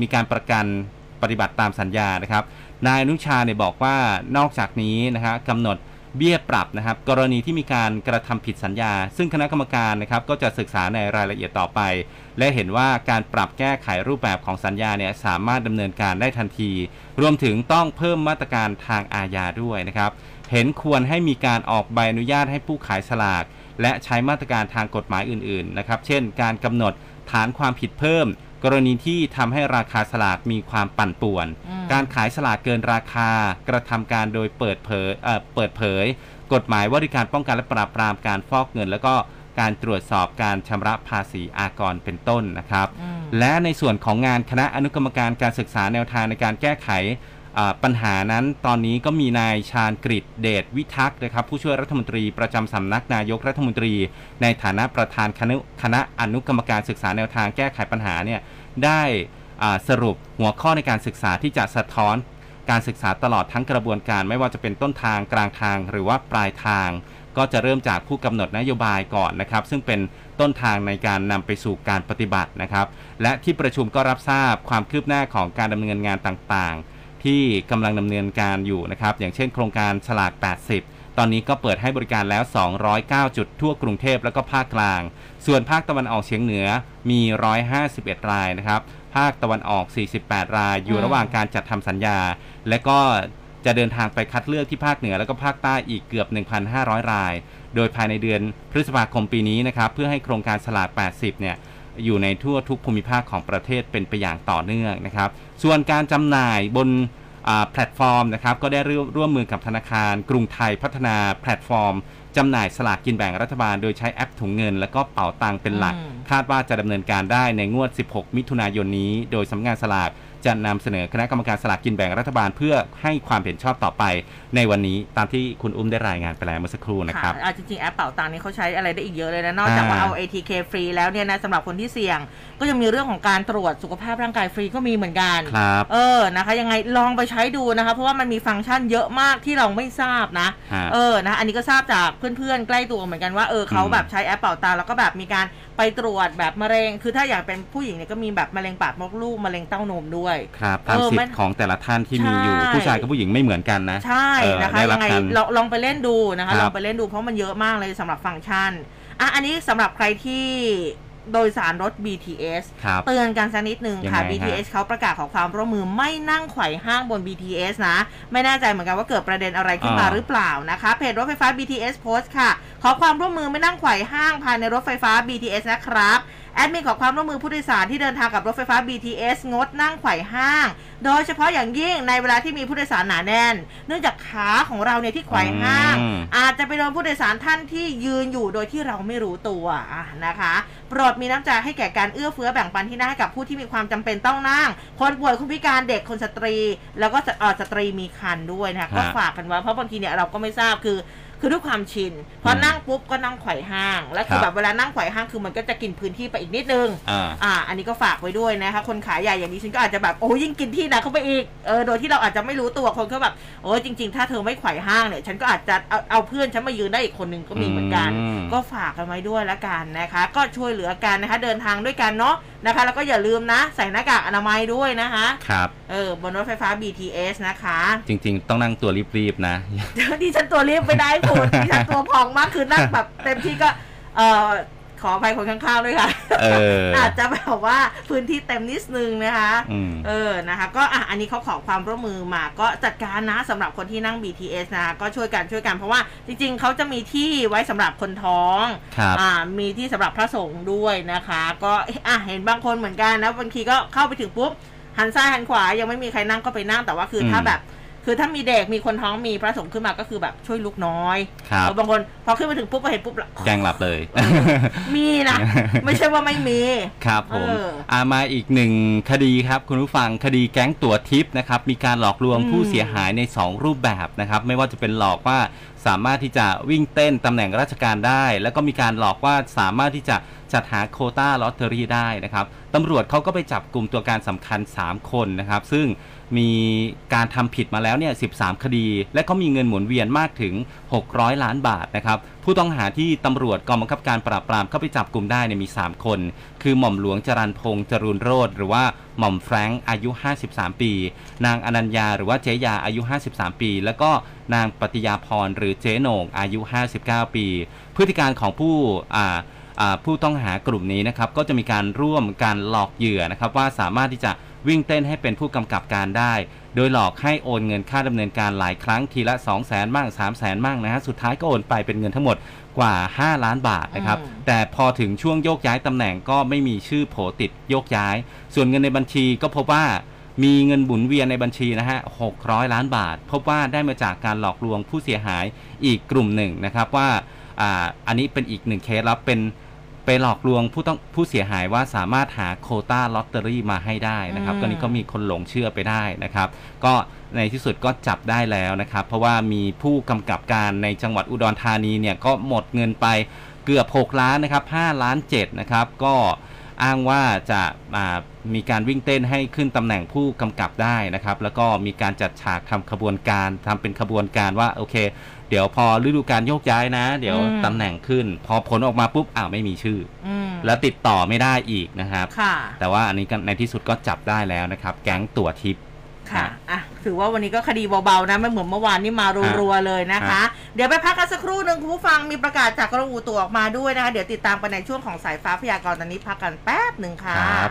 มีการประกันปฏิบัติตามสัญญานะครับ นายอนุชาเนี่ยบอกว่านอกจากนี้นะฮะกำหนดเบี้ยปรับนะครับ กรณีที่มีการกระทำผิดสัญญา ซึ่งคณะกรรมการนะครับก็จะศึกษาในรายละเอียดต่อไป และเห็นว่าการปรับแก้ไขรูปแบบของสัญญาเนี่ยสามารถดำเนินการได้ทันที รวมถึงต้องเพิ่มมาตรการทางอาญาด้วยนะครับ เห็นควรให้มีการออกใบอนุญาตให้ผู้ขายสลาก และใช้มาตรการทางกฎหมายอื่นๆนะครับ เช่น การกำหนดฐานความผิดเพิ่ม กรณีที่ทำให้ราคาสลากมีความปั่นป่วนอืมการขายสลากเกินราคากระทำการโดยเปิดเผยเอ่อเปิดเผย กฎหมายว่าด้วยการป้องกันและปราบปรามการฟอกเงิน แล้วก็การตรวจสอบการชำระภาษีอากรเป็นต้นนะครับอืมและในส่วนของงานคณะอนุกรรมการการศึกษาแนวทางในการแก้ไขอ่า ปัญหานั้นตอนนี้ก็มีนายชาญกฤษเดชวิทักษ์นะครับผู้ช่วยรัฐมนตรีประจำสำนักนายกรัฐมนตรี ในฐานะประธานคณะคณะอนุกรรมการศึกษาแนวทางแก้ไขปัญหาเนี่ยได้สรุปหัวข้อในการศึกษาที่จะสะท้อนการศึกษาตลอดทั้งกระบวนการไม่ว่าจะเป็นต้นทางกลางทางหรือว่าปลายทาง ก็จะเริ่มจากผู้กำหนดนโยบายก่อนนะครับ ซึ่งเป็นต้นทางในการนำไปสู่การปฏิบัตินะครับ และที่ประชุมก็รับทราบความคืบหน้าของการดำเนินงานต่างๆ ที่กำลังดำเนินการอยู่นะครับ อย่างเช่นโครงการฉลาก 80 ตอนนี้ก็เปิดให้บริการแล้ว 209 จุดทั่วกรุงเทพและก็ภาคกลาง ส่วนภาคตะวันออกเฉียงเหนือมี 151 รายนะครับ ภาคตะวันออก 48 ราย อยู่ระหว่างการจัดทำสัญญา และก็จะเดินทางไปคัดเลือกที่ภาคเหนือและก็ภาคใต้อีกเกือบ 1,500 ราย โดยภายในเดือนพฤษภาคมปีนี้นะครับ เพื่อให้โครงการสลาก 80 เนี่ย อยู่ในทั่วทุกภูมิภาคของประเทศเป็นไปอย่างต่อเนื่องนะครับ ส่วนการจำหน่ายบนอ่าแพลตฟอร์มนะครับก็ได้ร่วมร่วมมือกับธนาคาร กรุงไทยพัฒนาแพลตฟอร์มจำหน่ายสลากกินแบ่งรัฐบาล โดยใช้แอปถุงเงิน และก็เป๋าตังค์เป็นหลักอืมคาดว่าจะดำเนินการได้ในงวด 16 มิถุนายนนี้ โดยสำนักงานสลาก จะนำเสนอคณะกรรมการสลากกินแบ่งรัฐบาล เพื่อให้ความเห็นชอบต่อไป ในวันนี้ตามที่คุณอุ้มได้รายงานไปแล้วเมื่อสักครู่นะครับอ่าจริงๆแอปเป๋าตังค์นี่เขาใช้อะไรได้อีกเยอะเลยนะนอกจากว่าอ่าเอา ATK ฟรีแล้วเนี่ยนะสำหรับคนที่เสี่ยง ก็ยังมีเรื่องของการตรวจสุขภาพร่างกายฟรีก็มีเหมือนกันครับเออนะคะ ยังไงลองไปใช้ดูนะคะ เพราะว่ามันมีฟังก์ชันเยอะมากที่เราไม่ทราบนะฮะเออนะอันนี้ก็ทราบจากเพื่อนๆใกล้ตัวเหมือนกันว่าเออเขาอืมแบบใช้แอปเป่าตังค์แล้วก็แบบมีการ ไปตรวจแบบมะเร็ง คือถ้าอยากเป็นผู้หญิงเนี่ยก็มีแบบมะเร็งปากมดลูกมะเร็งเต้านมด้วยครับตามเออสิทมันธิ์ของแต่ละท่านที่มีอยู่ใช่ผู้ชายกับผู้หญิงไม่เหมือนกันนะ ใช่เออนะคะได้รัยับงไงการลองลองไปเล่นดูนะคะครับลองไปเล่นดูเพราะมันเยอะมากเลยสำหรับฟังก์ชันอะอันนี้สำหรับใครที่ โดยสารรถ BTS ครับเตือนกันสักนิดหนึ่งค่ะยังไงฮะ BTS เขาประกาศขอความร่วมมือไม่นั่งไขว่ห้างบน BTS นะ ไม่แน่ใจเหมือนกันว่าเกิดประเด็นอะไรขึ้นมาอ่าหรือเปล่านะคะเพจรถไฟฟ้า BTS โพสต์ค่ะ ขอความร่วมมือไม่นั่งไขว่ห้างภายในรถไฟฟ้า BTS นะครับ แอดมินขอความร่วมมือผู้โดยสารที่เดินทางกับรถไฟฟ้า BTS งดนั่งไขว่ห้าง โดยเฉพาะอย่างยิ่งในเวลาที่มีผู้โดยสารหนาแน่น เนื่องจากขาของเราเนี่ยที่ไขว่ห้าง อืม อาจจะไปโดนผู้โดยสารท่านที่ยืนอยู่โดยที่เราไม่รู้ตัวอะนะคะ โปรดมีน้ำใจให้แก่การเอื้อเฟื้อแบ่งปันที่นั่งให้กับผู้ที่มีความจำเป็นต้องนั่ง คนป่วยคนพิการเด็กคนสตรี แล้วก็สเอ่อสตรีมีครรภ์ด้วยนะคะก็ฮะ ฝากกันไว้เพราะบางทีเนี่ยเราก็ไม่ทราบคือ คือด้วยความชินพอนั่งปุ๊บก็นั่งไขว่ห้าง แล้วคือครับแบบเวลานั่งไขว่ห้างคือมันก็จะกินพื้นที่ไปอีกนิดนึงอ่าอ่าอันนี้ก็ฝากไว้ด้วยนะคะคนขาใหญ่อย่างนี้ฉันก็อาจจะแบบโอ้ยิ่งกินที่หนะเข้าไปอีกเออโดยที่เราอาจจะไม่รู้ตัวคนก็แบบโอ้จริง ๆ ถ้าเธอไม่ไขว่ห้างเนี่ยฉันก็อาจจะเอาเอาเพื่อนฉันมายืนได้อีกคนหนึ่งก็มีเหมือนกันอืมก็ฝากกันไว้ด้วยละกันนะคะ ก็ช่วยเหลือกันนะคะเดินทางด้วยกันเนาะนะคะ แล้วก็อย่าลืมนะ ใส่หน้ากากอนามัยด้วยนะคะครับเออบนรถไฟฟ้า BTS นะคะ จริง ๆ ต้องนั่งตัวรีบๆนะดิฉันตัวรีบไม่ได้คุณดิฉันตัวพองมากคือนั่งแบบเต็มที่ก็ เอ่อขออภัยคนข้างๆด้วยค่ะเอออาจจะแบบว่าพื้นที่เต็มนิดนึงนะคะอืมเออนะคะ ก็อะอันนี้เขาขอความร่วมมือมาก็จัดการนะสำหรับคนที่นั่ง BTS นะคะก็ช่วยกันช่วยกันเพราะว่าจริงๆ เขาจะมีที่ไว้สำหรับคนท้องครับอ่ามีที่สำหรับพระสงฆ์ด้วยนะคะ ก็อะเห็นบางคนเหมือนกันนะบางทีก็เข้าไปถึงปุ๊บหันซ้ายหันขวายังไม่มีใครนั่งก็ไปนั่งแต่ว่าคืออมถ้าแบบ คือถ้ามีเด็กมีคนท้องมีพระสงฆ์ขึ้นมาก็คือแบบช่วยลุกน้อยครับเออบางคนพอขึ้นไปถึงปุ๊บก็เห็นปุ๊บละแกล้งหลับเลย มีนะไม่ใช่ว่าไม่มีครับผมเอออามาอีกหนึ่งคดีครับ คุณผู้ฟังคดีแก๊งตั๋วทิปนะครับมีการหลอกลวงอืมผู้เสียหายใน 2 รูปแบบนะครับ ไม่ว่าจะเป็นหลอกว่าสามารถที่จะวิ่งเต้นตำแหน่งราชการได้ แล้วก็มีการหลอกว่าสามารถที่จะจัดหาโควต้าลอตเตอรี่ได้นะครับตำรวจเขาก็ไปจับกลุ่มตัวการสำคัญ 3 คนนะครับ ซึ่ง มีการทำผิดมาแล้วเนี่ย 13 คดี และก็มีเงินหมุนเวียนมากถึง 600 ล้านบาทนะครับ ผู้ต้องหาที่ตำรวจกองบังคับการปราบปรามเข้าไปจับกลุ่มได้เนี่ยมี 3 คน คือหม่อมหลวงจรันพงษ์จรูนโรธหรือว่าหม่อมแฟรงค์อายุ 53 ปี นางอนัญญาหรือว่าเจยาอายุ 53 ปี แล้วก็นางปฏิยาพรหรือเจโหนงอายุ 59 ปี พฤติการของผู้อ่าผู้ต้องหากลุ่มนี้นะครับก็จะมีการร่วมการหลอกเหยื่อนะครับว่าสามารถที่จะ วิ่งเต้นให้เป็นผู้กำกับการได้ โดยหลอกให้โอนเงินค่าดำเนินการหลายครั้งทีละ 2 0 0แสนบ้าง3 0 0แสนบ้างนะฮะสุดท้ายก็โอนไปเป็นเงินทั้งหมดกว่า 5 ล้านบาทนะครับอืมแต่พอถึงช่วงโยกย้ายตำแหน่งก็ไม่มีชื่อโผติดโยกย้าย ส่วนเงินในบัญชีก็พบว่ามีเงินหมุนเวียนในบัญชีนะฮะ 600 ล้านบาท พบว่าได้มาจากการหลอกลวงผู้เสียหายอีกกลุ่มหนึ่งนะครับว่า อ่า อันนี้เป็นอีกหนึ่งเคสแล้วเป็น ไปหลอกลวงผู้ต้องผู้เสียหายว่าสามารถหาโควต้าลอตเตอรี่มาให้ได้นะครับอืม ก็นี้ก็มีคนหลงเชื่อไปได้นะครับ ก็ในที่สุดก็จับได้แล้วนะครับ เพราะว่ามีผู้กำกับการในจังหวัดอุดรธานีเนี่ยก็หมดเงินไปเกือบ 6 ล้านนะครับ5ล้าน7นะครับก็อ้างว่าจะอ่ามีการวิ่งเต้นให้ขึ้นตำแหน่งผู้กำกับได้นะครับ แล้วก็มีการจัดฉากทำขบวนการทำเป็นขบวนการว่าโอเค เดี๋ยวพอฤดูการโยกย้ายนะ เดี๋ยวอืมตำแหน่งขึ้น พอผลออกมาปุ๊บอ้าวไม่มีชื่ออืมแล้วติดต่อไม่ได้อีกนะครับค่ะแต่ว่าอันนี้ก็ในที่สุดก็จับได้แล้วนะครับ แก๊งตั๋วทิพย์ค่ะฮะอะ ถือว่าวันนี้ก็คดีเบาๆนะไม่เหมือนเมื่อวานนี่มารัวๆเลยนะคะฮะเดี๋ยวไปพักกันสักครู่หนึ่งคุณผู้ฟังมีประกาศจากกรมอุตุออกมาด้วยนะคะ เดี๋ยวติดตามกันในช่วงของสายฟ้าพยากรณ์ตอนนี้พักกันแป๊บหนึ่งค่ะครับ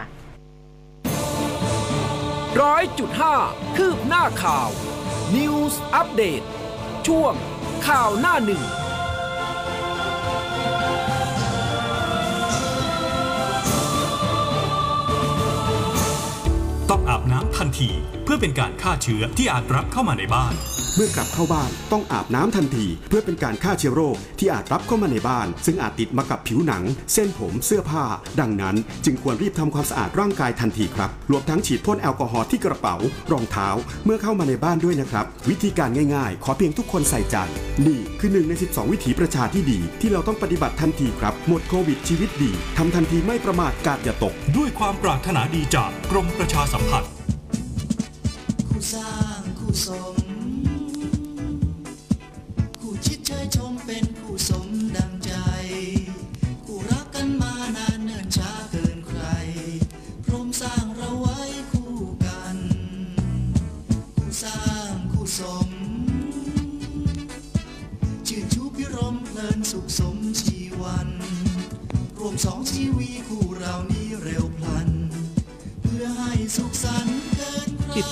ร้อยจุดห้าคืบหน้าข่าว News อัปเดตช่วง ข่าวหน้าหนึ่งต้องอาบน้ำทันทีเพื่อเป็นการฆ่าเชื้อที่อาจรับเข้ามาในบ้าน เมื่อกลับเข้าบ้านต้องอาบน้ำทันที เพื่อเป็นการฆ่าเชื้อโรคที่อาจรับเข้ามาในบ้าน ซึ่งอาจติดมากับผิวหนัง เส้นผมเสื้อผ้า ดังนั้น จึงควรรีบทำความสะอาดร่างกายทันทีครับรวมทั้งฉีดพ่นแอลกอฮอล์ที่กระเป๋ารองเท้า เมื่อเข้ามาในบ้านด้วยนะครับ วิธีการง่ายๆ ขอเพียงทุกคนใส่ใจนี่คือหนึ่งใน 12 วิถีประชาที่ดี ที่เราต้องปฏิบัติทันทีครับ หมดโควิดชีวิตดีทำทันทีไม่ประมาทกาดอย่าตก ด้วยความปรารถนาดีจากกรมประชาสัมพันธ์คู่ สร้างคู่สม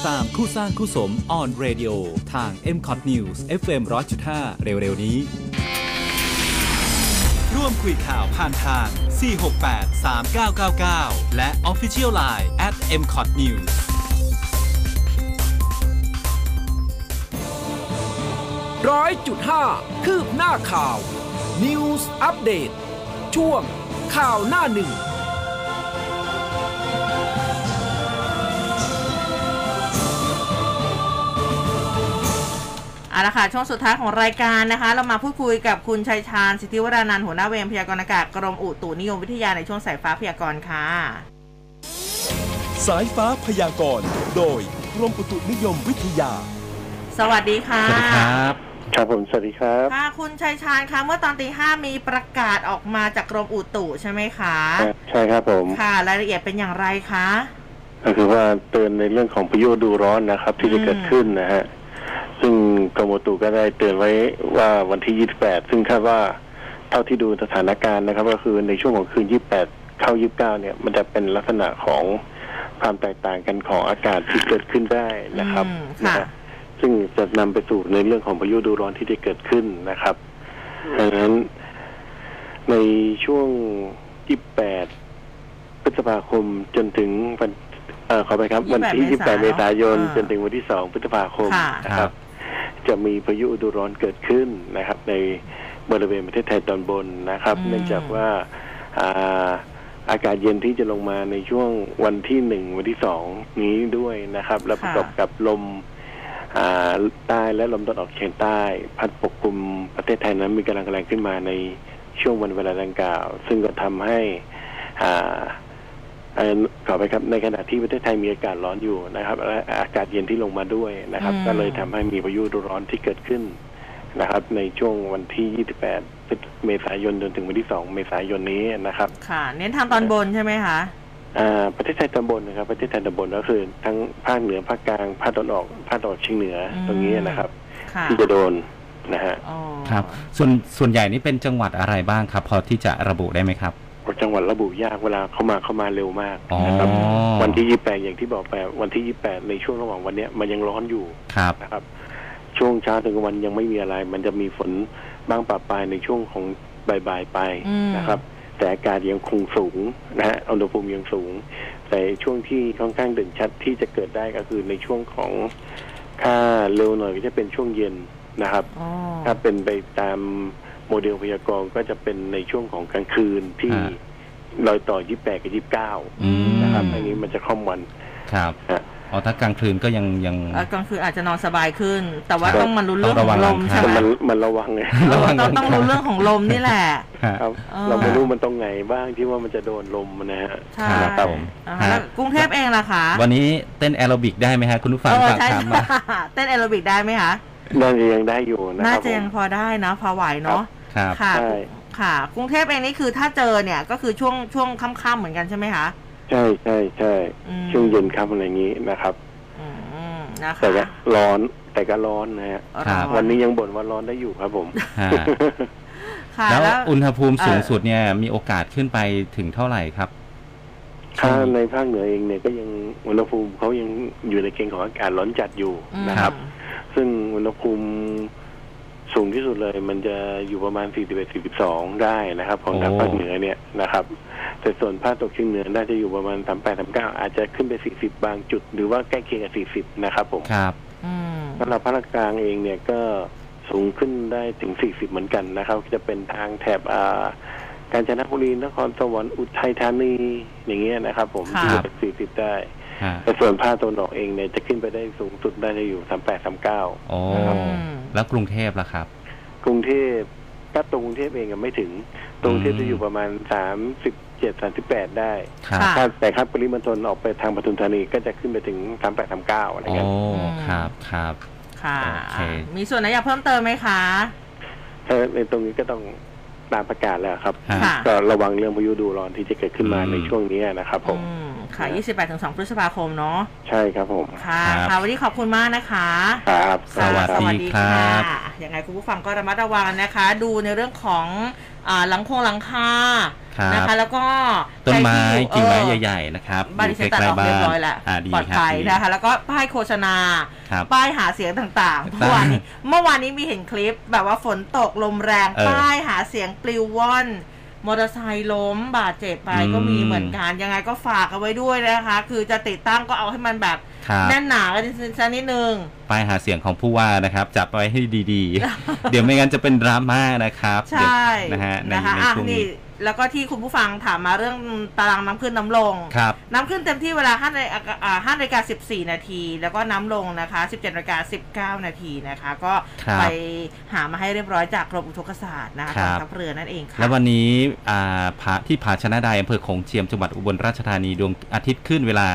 ตามคู่สร้างคู่สม on radio ทาง m c o t News FM 100.5 เร็ว ๆ นี้ ร่วมคุยข่าวผ่านทาง 468 3999 และ Official Line at m c o t News ร้อยจุดห้าคืบหน้าข่าว News อัปเดตช่วงข่าวหน้าหนึ่ง ละค่ะช่วงสุดท้ายของรายการนะคะ เรามาพูดคุยกับคุณชัยชาญสิทธิวรานันท์หัวหน้าเวรพยากรณ์อากาศกรมอุตุนิยมวิทยาในช่วงสายฟ้าพยากรณ์ค่ะ สายฟ้าพยากรณ์โดยกรมอุตุนิยมวิทยา สวัสดีค่ะสวัสดีครับ ครับผม สวัสดีครับ ค่ะคุณชัยชาญคะเมื่อตอนตีห้ามีประกาศออกมาจากกรมอุตุใช่ไหมคะใช่ครับผม ค่ะรายละเอียดเป็นอย่างไรคะก็คือว่าเตือนในเรื่องของพายุฤดูร้อนนะครับ ที่จะอืมเกิดขึ้นนะฮะ ซึ่งกรมอุตุก็ได้เตือนไว้ว่าวันที่ 28 ซึ่งคาดว่าเท่าที่ดูสถานการณ์นะครับ ก็คือในช่วงของคืน 28 เข้า 29 เนี่ย มันจะเป็นลักษณะของความแตกต่างกันของอากาศที่เกิดขึ้นได้นะครับอืมนะค่ะฮะซึ่งจะนำไปสู่ในเรื่องของพายุฤดูร้อนที่จะเกิดขึ้นนะครับดังนั้นในช่วง 28 พฤษภาคมจนถึงวันเอ่อขอไปครับ วันที่ 28 เมษายน จนถึงวันที่ 2 พฤษภาคมค่ะนะครับ จะมีพายุฤดูร้อนเกิดขึ้นนะครับ ในบริเวณประเทศไทยตอนบนนะครับอืมเนื่องจากว่าอ่าอากาศเย็นที่จะลงมาในช่วงวันที่หนึ่งวันที่สองนี้ด้วยนะครับ แล้วประกอบกับลมอ่าใต้และลมตะวันออกเฉียงใต้ พัดปกคลุมประเทศไทยนั้นมีกำลังแรงขึ้นมาในช่วงวันเวลาดังกล่าว ซึ่งก็ทำให้อ่าเอ่อ ขอไปครับในขณะที่ประเทศไทยมีอากาศร้อนอยู่นะครับและอากาศเย็นที่ลงมาด้วยนะครับอืมก็เลยทำให้มีพายุฤดูร้อนที่เกิดขึ้นนะครับ ในช่วงวันที่ 28 เมษายนจนถึงวันที่ 2 เมษายนนี้นะครับ ค่ะ เน้นทางตอนบนใช่ไหมคะอ่าประเทศไทยตอนบนนะครับ ประเทศไทยตอนบนก็คือ ทั้งภาคเหนือภาคกลางภาคตะวันออกภาคตะวันออกเฉียงเหนืออมตรงนี้นะครับค่ะที่จะโดนนะฮะอ๋อครับ ส่วนส่วนใหญ่นี่เป็นจังหวัดอะไรบ้างครับ พอที่จะระบุได้ไหมครับ จังหวัดระบุยากเวลาเข้ามาเข้ามาเร็วมากอ๋อนะครับ วันที่28อย่างที่บอกไปวันที่28ในช่วงระหว่างวันเนี้ยมันยังร้อนอยู่ครับนะครับ ช่วงเช้าถึงกลางวันยังไม่มีอะไร มันจะมีฝนบ้างปะปลายในช่วงของบ่ายๆไปอืมนะครับ แต่อากาศยังคงสูงนะฮะอุณหภูมิยังสูง แต่ช่วงที่ค่อนข้างเด่นชัดที่จะเกิดได้ก็คือในช่วงของค่าเร็วหน่อยก็จะเป็นช่วงเย็นนะครับอ๋อถ้าเป็นไปตาม โมเดลพยากรณ์ก็จะเป็นในช่วงของกลางคืนที่อ่ารอยต่อ 28 กับ อืม29 นะครับอันนี้มันจะค่อมวันครับฮะ อ๋อถ้ากลางคืนก็ยังยังเอ่อกลางคืนอาจจะนอนสบายขึ้น แต่ว่าครับ ต้องมารู้เรื่องต้องขระวัองงลมหลังใช่แต่ไหมมันมันระวังไงเออต้องต้องรู้เรื่องของลมนี่แหละ ฮะ ครับ เออ เราไม่รู้มันตรงไหนบ้างที่ว่ามันจะโดนลมนะฮะ ใช่ครับผมอ่าฮะ แล้วกรุงเทพเองล่ะคะวันนี้เต้นแอโรบิกได้ไหมฮะคุณผู้ฟังเออฝากใช่ถามมา เต้นแอโรบิกได้ไหมคะ น่าจะยังได้อยู่นะน่าครับจะยังผมพอได้นะพอไหวเนาะครับค่ะใช่ค่ะ กรุงเทพเองนี่คือถ้าเจอเนี่ยก็คือช่วงช่วงค่ำๆเหมือนกันใช่ไหมคะใช่ใช่ใช่อืมช่วงเย็นค่ำอะไรอย่างนี้นะครับอืมนะคะแต่ก็ร้อนแต่ก็ร้อนนะฮะครับร้อวันนี้ยังบ่นว่าร้อนได้อยู่ครับผมฮะค่ะแล้วแล้วอุณหภูมิสูงเอ่อสุดเนี่ยมีโอกาสขึ้นไปถึงเท่าไหร่ครับ ถ้าในภาคเหนือเองเนี่ยก็ยังอุณหภูมิเขายังอยู่ในเกณฑ์ของอากาศร้อนจัดอยู่อืมนะครับ ซึ่งอุณหภูมิสูงที่สุดเลย มันจะอยู่ประมาณ 41 42 ได้นะครับ ของทางโอ้ภาคเหนือเนี่ยนะครับ แต่ส่วนภาคตกเฉียงเหนือน่าจะอยู่ประมาณ 38 39 อาจจะขึ้นไป 40 บางจุด หรือว่าใกล้เคียงกับ 40 นะครับผมครับอืมสำหรับภาคกลางเองเนี่ยก็สูงขึ้นได้ถึง 40 เหมือนกันนะครับ จะเป็นทางแถบอ่า กาญจนบุรีนครสวรรค์อุทัยธานีอย่างเงี้ยนะครับ ผมค่ะที่จะเป็น40ได้ฮะแต่ส่วนภาคตะวันออกเองเนี่ยจะขึ้นไปได้สูงสุดได้จะอยู่38 39โอ้อืมแล้วกรุงเทพล่ะครับ กรุงเทพถ้าตรงกรุงเทพเองก็ไม่ถึง ตรงกรุงเทพอืมจะอยู่ประมาณสามสิบเจ็ดสามสิบแปดได้ครับค่ะถ้าแต่ครับปริมณฑลออกไปทางปทุมธานีก็จะขึ้นไปถึงสามแปดสามเก้าอะไรโอ้เงี้ยครับครับค่ะโอเคมีส่วนไหนอยากเพิ่มเติมไหมคะถ้าในตรงนี้ก็ต้อง ตามประกาศแล้วครับฮะค่ะก็ระวังเรื่องพายุดูร้อนที่จะเกิดขึ้นมาอืม ในช่วงนี้นะครับ ผม อืมค่ะ 28ถึง2พฤษภาคมเนาะ ใช่ครับผม ค่ะครับ ค่ะ วันนี้ขอบคุณมากนะคะครับสวัสดีค่ะครับ ยังไงคุณผู้ฟังก็ระมัดระวังนะคะ ดูในเรื่องของ อ่าหลังโครงหลังคาครับ นะคะแล้วก็ต้นไม้ใครที่อยู่กิ่งไม้เออใหญ่ๆนะครับบ้านดิฉันตัดออกเรียบร้อยแล้วอ่าดีปลอดครับภัยดีนะคะ แล้วก็ป้ายโฆษณา ครับ ป้ายหาเสียงต่างๆเมื่อวานนี้เมื่อวานนี้มีเห็นคลิปแบบว่าฝนตกลมแรงเออ ป้ายหาเสียงปลิวว่อน มอเตอร์ไซค์ล้มบาดเจ็บไปอืมก็มีเหมือนกัน ยังไงก็ฝากเอาไว้ด้วยนะคะ คือจะติดตั้งก็เอาให้มันแบบครับแน่นหนากันสักนิดนึงป้ายหาเสียงของผู้ว่านะครับ จับไว้ให้ดีๆ เดี๋ยวไม่งั้นจะเป็นดราม่านะครับใช่เดี๋ยวนะฮะในนะคะในอะช่วงนี่นี้ แล้วก็ที่คุณผู้ฟังถามมาเรื่องตารางน้ำขึ้นน้ำลง ครับน้ำขึ้นเต็มที่เวลา5นาฬิกาอ่า5นาฬิกา14นาที แล้วก็น้ำลงนะคะ17นาฬิกา19นาทีนะคะ ก็ครับไปหามาให้เรียบร้อยจากกรมอุทกศาสตร์นะคะคกรัอบงทัพเรือนั่นเองค่ะ แล้ววันนี้อ่าผาที่ผาชนะใดอำเภอโขงเจียมจังหวัดอุบลราชธานีดวงอาทิตย์ขึ้นเวลา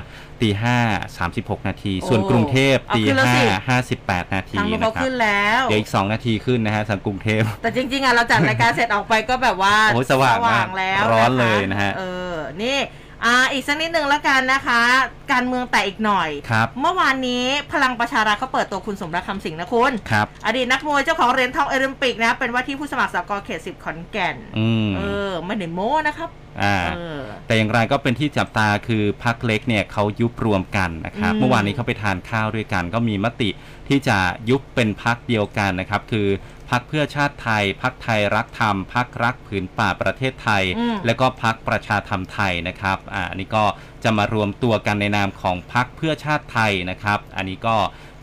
ตีห้าสามสิบหกนาทีโอ้ส่วนกรุงเทพเอาตีขึ้นแล้วห้าสิห้าสิบแปดนาทีทางนู้นนะเขาครับขึ้นแล้วเดี๋ยวอีกสองนาทีขึ้นนะฮะทางกรุงเทพแต่จริงๆอะเราจัดรายการเสร็จออกไปก็แบบว่าโอ้ยสว่างมากแล้วร้อนเลยนะฮะเออนี่ อ่าอีกสักนิดนึงแล้วกันนะคะ การเมืองแต่อีกหน่อย ครับ เมื่อวานนี้พลังประชารัฐเขาเปิดตัวคุณสมรักคำสิงห์นะคุณ ครับ อดีตนักมวยเจ้าของเหรียญทองโอลิมปิกนะ เป็นว่าที่ผู้สมัครสกเขตสิบขอนแก่น อืม เออ ไม่ได้โม้นะครับอ่า เออ แต่อย่างไรก็เป็นที่จับตาคือพักเล็กเนี่ยเขายุบรวมกันนะครับ อืมเมื่อวานนี้เขาไปทานข้าวด้วยกัน ก็มีมติที่จะยุบเป็นพักเดียวกันนะครับ คือ พักเพื่อชาติไทย พักไทยรักธรรม พักรักผืนป่าประเทศไทยอืมแล้วก็พักประชาธรรมไทยนะครับอ่าอันนี้ก็จะมารวมตัวกันในนามของพักเพื่อชาติไทยนะครับ อันนี้ก็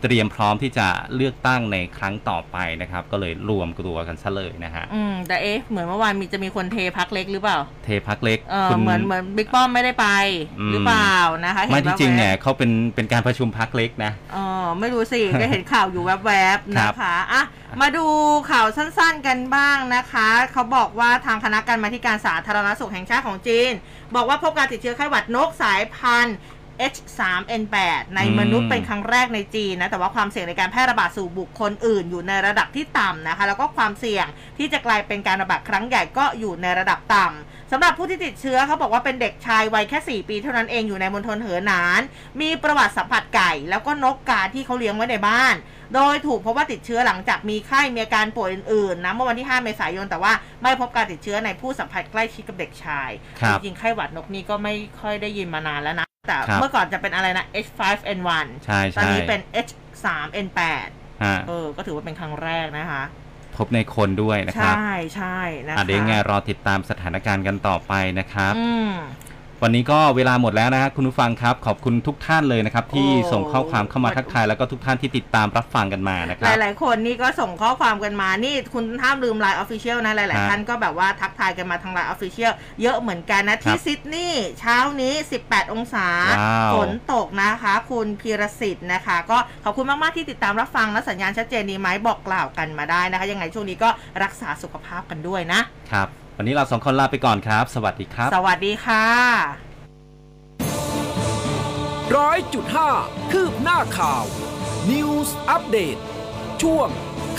เตรียมพร้อมที่จะเลือกตั้งในครั้งต่อไปนะครับ ก็เลยรวมตัวกันซะเลยนะฮะอืมแต่เอ๊ะเหมือนเมื่อวานมีจะมีคนเทพักเล็กหรือเปล่า เทพักเล็กเออคุณเหมือนเหมือนบิ๊กป้อมไม่ได้ไปอืมหรือเปล่านะคะไม่เห็นที่จริงเนี่ยแว๊บเขาเป็นเป็นการประชุมพักเล็กนะๆเออไม่รู้สิก็เห็นข่าวอยู่แวบๆครันะบคะอะมาดูข่าวสั้นๆกันบ้างนะคะ เขาบอกว่าทางคณะกรรมาธิการสาธารณสุขแห่งชาติของจีน บอกว่าพบการติดเชื้อไข้หวัดนกสายพันธุ์ H3N8 ในมนุษย์เป็นครั้งแรกในจีนนะ แต่ว่าความเสี่ยงในการแพร่ระบาดสู่บุคคลอื่น อยู่ในระดับที่ต่ำนะคะ แล้วก็ความเสี่ยงที่จะกลายเป็นการระบาดครั้งใหญ่ก็อยู่ในระดับต่ำสำหรับผู้ที่ติดเชื้อเขาบอกว่าเป็นเด็กชายวัยแค่ 4 ปีเท่านั้นเองอยู่ในมณฑลเหอหนาน มีประวัติสัมผัสไก่ แล้วก็นกกาที่เขาเลี้ยงไว้ในบ้าน โดยถูกพบว่าติดเชื้อหลังจากมีไข้มีอาการป่วยอื่นๆนะเมื่อวันที่ 5 เมษายน แต่ว่าไม่พบการติดเชื้อในผู้สัมผัสใกล้ชิดกับเด็กชายครับจริงๆไข้หวัดนกนี่ก็ไม่ค่อยได้ยินมานานแล้วนะ แต่ครับเมื่อก่อนจะเป็นอะไรนะ H5N1 ใช่ตอนใช่นี้เป็น H3N8 ฮะเออ ก็ถือว่าเป็นครั้งแรกนะคะ พบในคนด้วยนะใชครับ่ใช่นะคะอะเดี๋ยวยังไงรอติดตามสถานการณ์กันต่อไปนะครับอืม วันนี้ก็เวลาหมดแล้วนะฮะคุณผู้ฟังครับ ขอบคุณทุกท่านเลยนะครับ ที่โอ้ส่งข้อความเข้ามาทักทายแล้วก็ทุกท่านที่ติดตามรับฟังกันมานะคหรับลาย ๆ คนนี่ก็ส่งข้อความกันมานี่คุณห้ามลืม LINE Official นะ หลายฮะๆท่านก็แบบว่าทักทายกันมาทาง LINE Official เยอะเหมือนกันนะ ที่ครับซิดนีย์เช้านี้ 18 องศาว้าวฝนตกนะคะ คุณพีรสิทธิ์นะคะ ก็ขอบคุณมาก ๆ ที่ติดตามรับฟังและสัญญาณชัดเจนดีไหมบอกกล่าวกันมาได้นะคะ ยังไงช่วงนี้ก็รักษาสุขภาพกันด้วยนะครับ วันนี้เราสองคนลาไปก่อนครับ สวัสดีครับ สวัสดีค่ะร้อยจุดห้าคืบหน้าข่าว News อัปเดตช่วง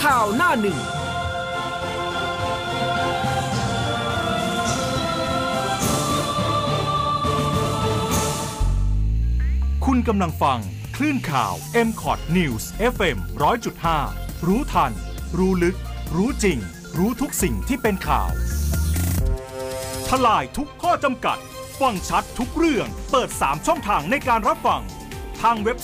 ข่าวหน้าหนึ่งคุณกำลังฟัง คลื่นข่าว m c o t News FM 100.5 รู้ทัน รู้ลึก รู้จริง รู้ทุกสิ่งที่เป็นข่าว ทลายทุกข้อจำกัด ฟังชัดทุกเรื่อง เปิด 3 ช่องทางในการรับฟัง ทางเว็บ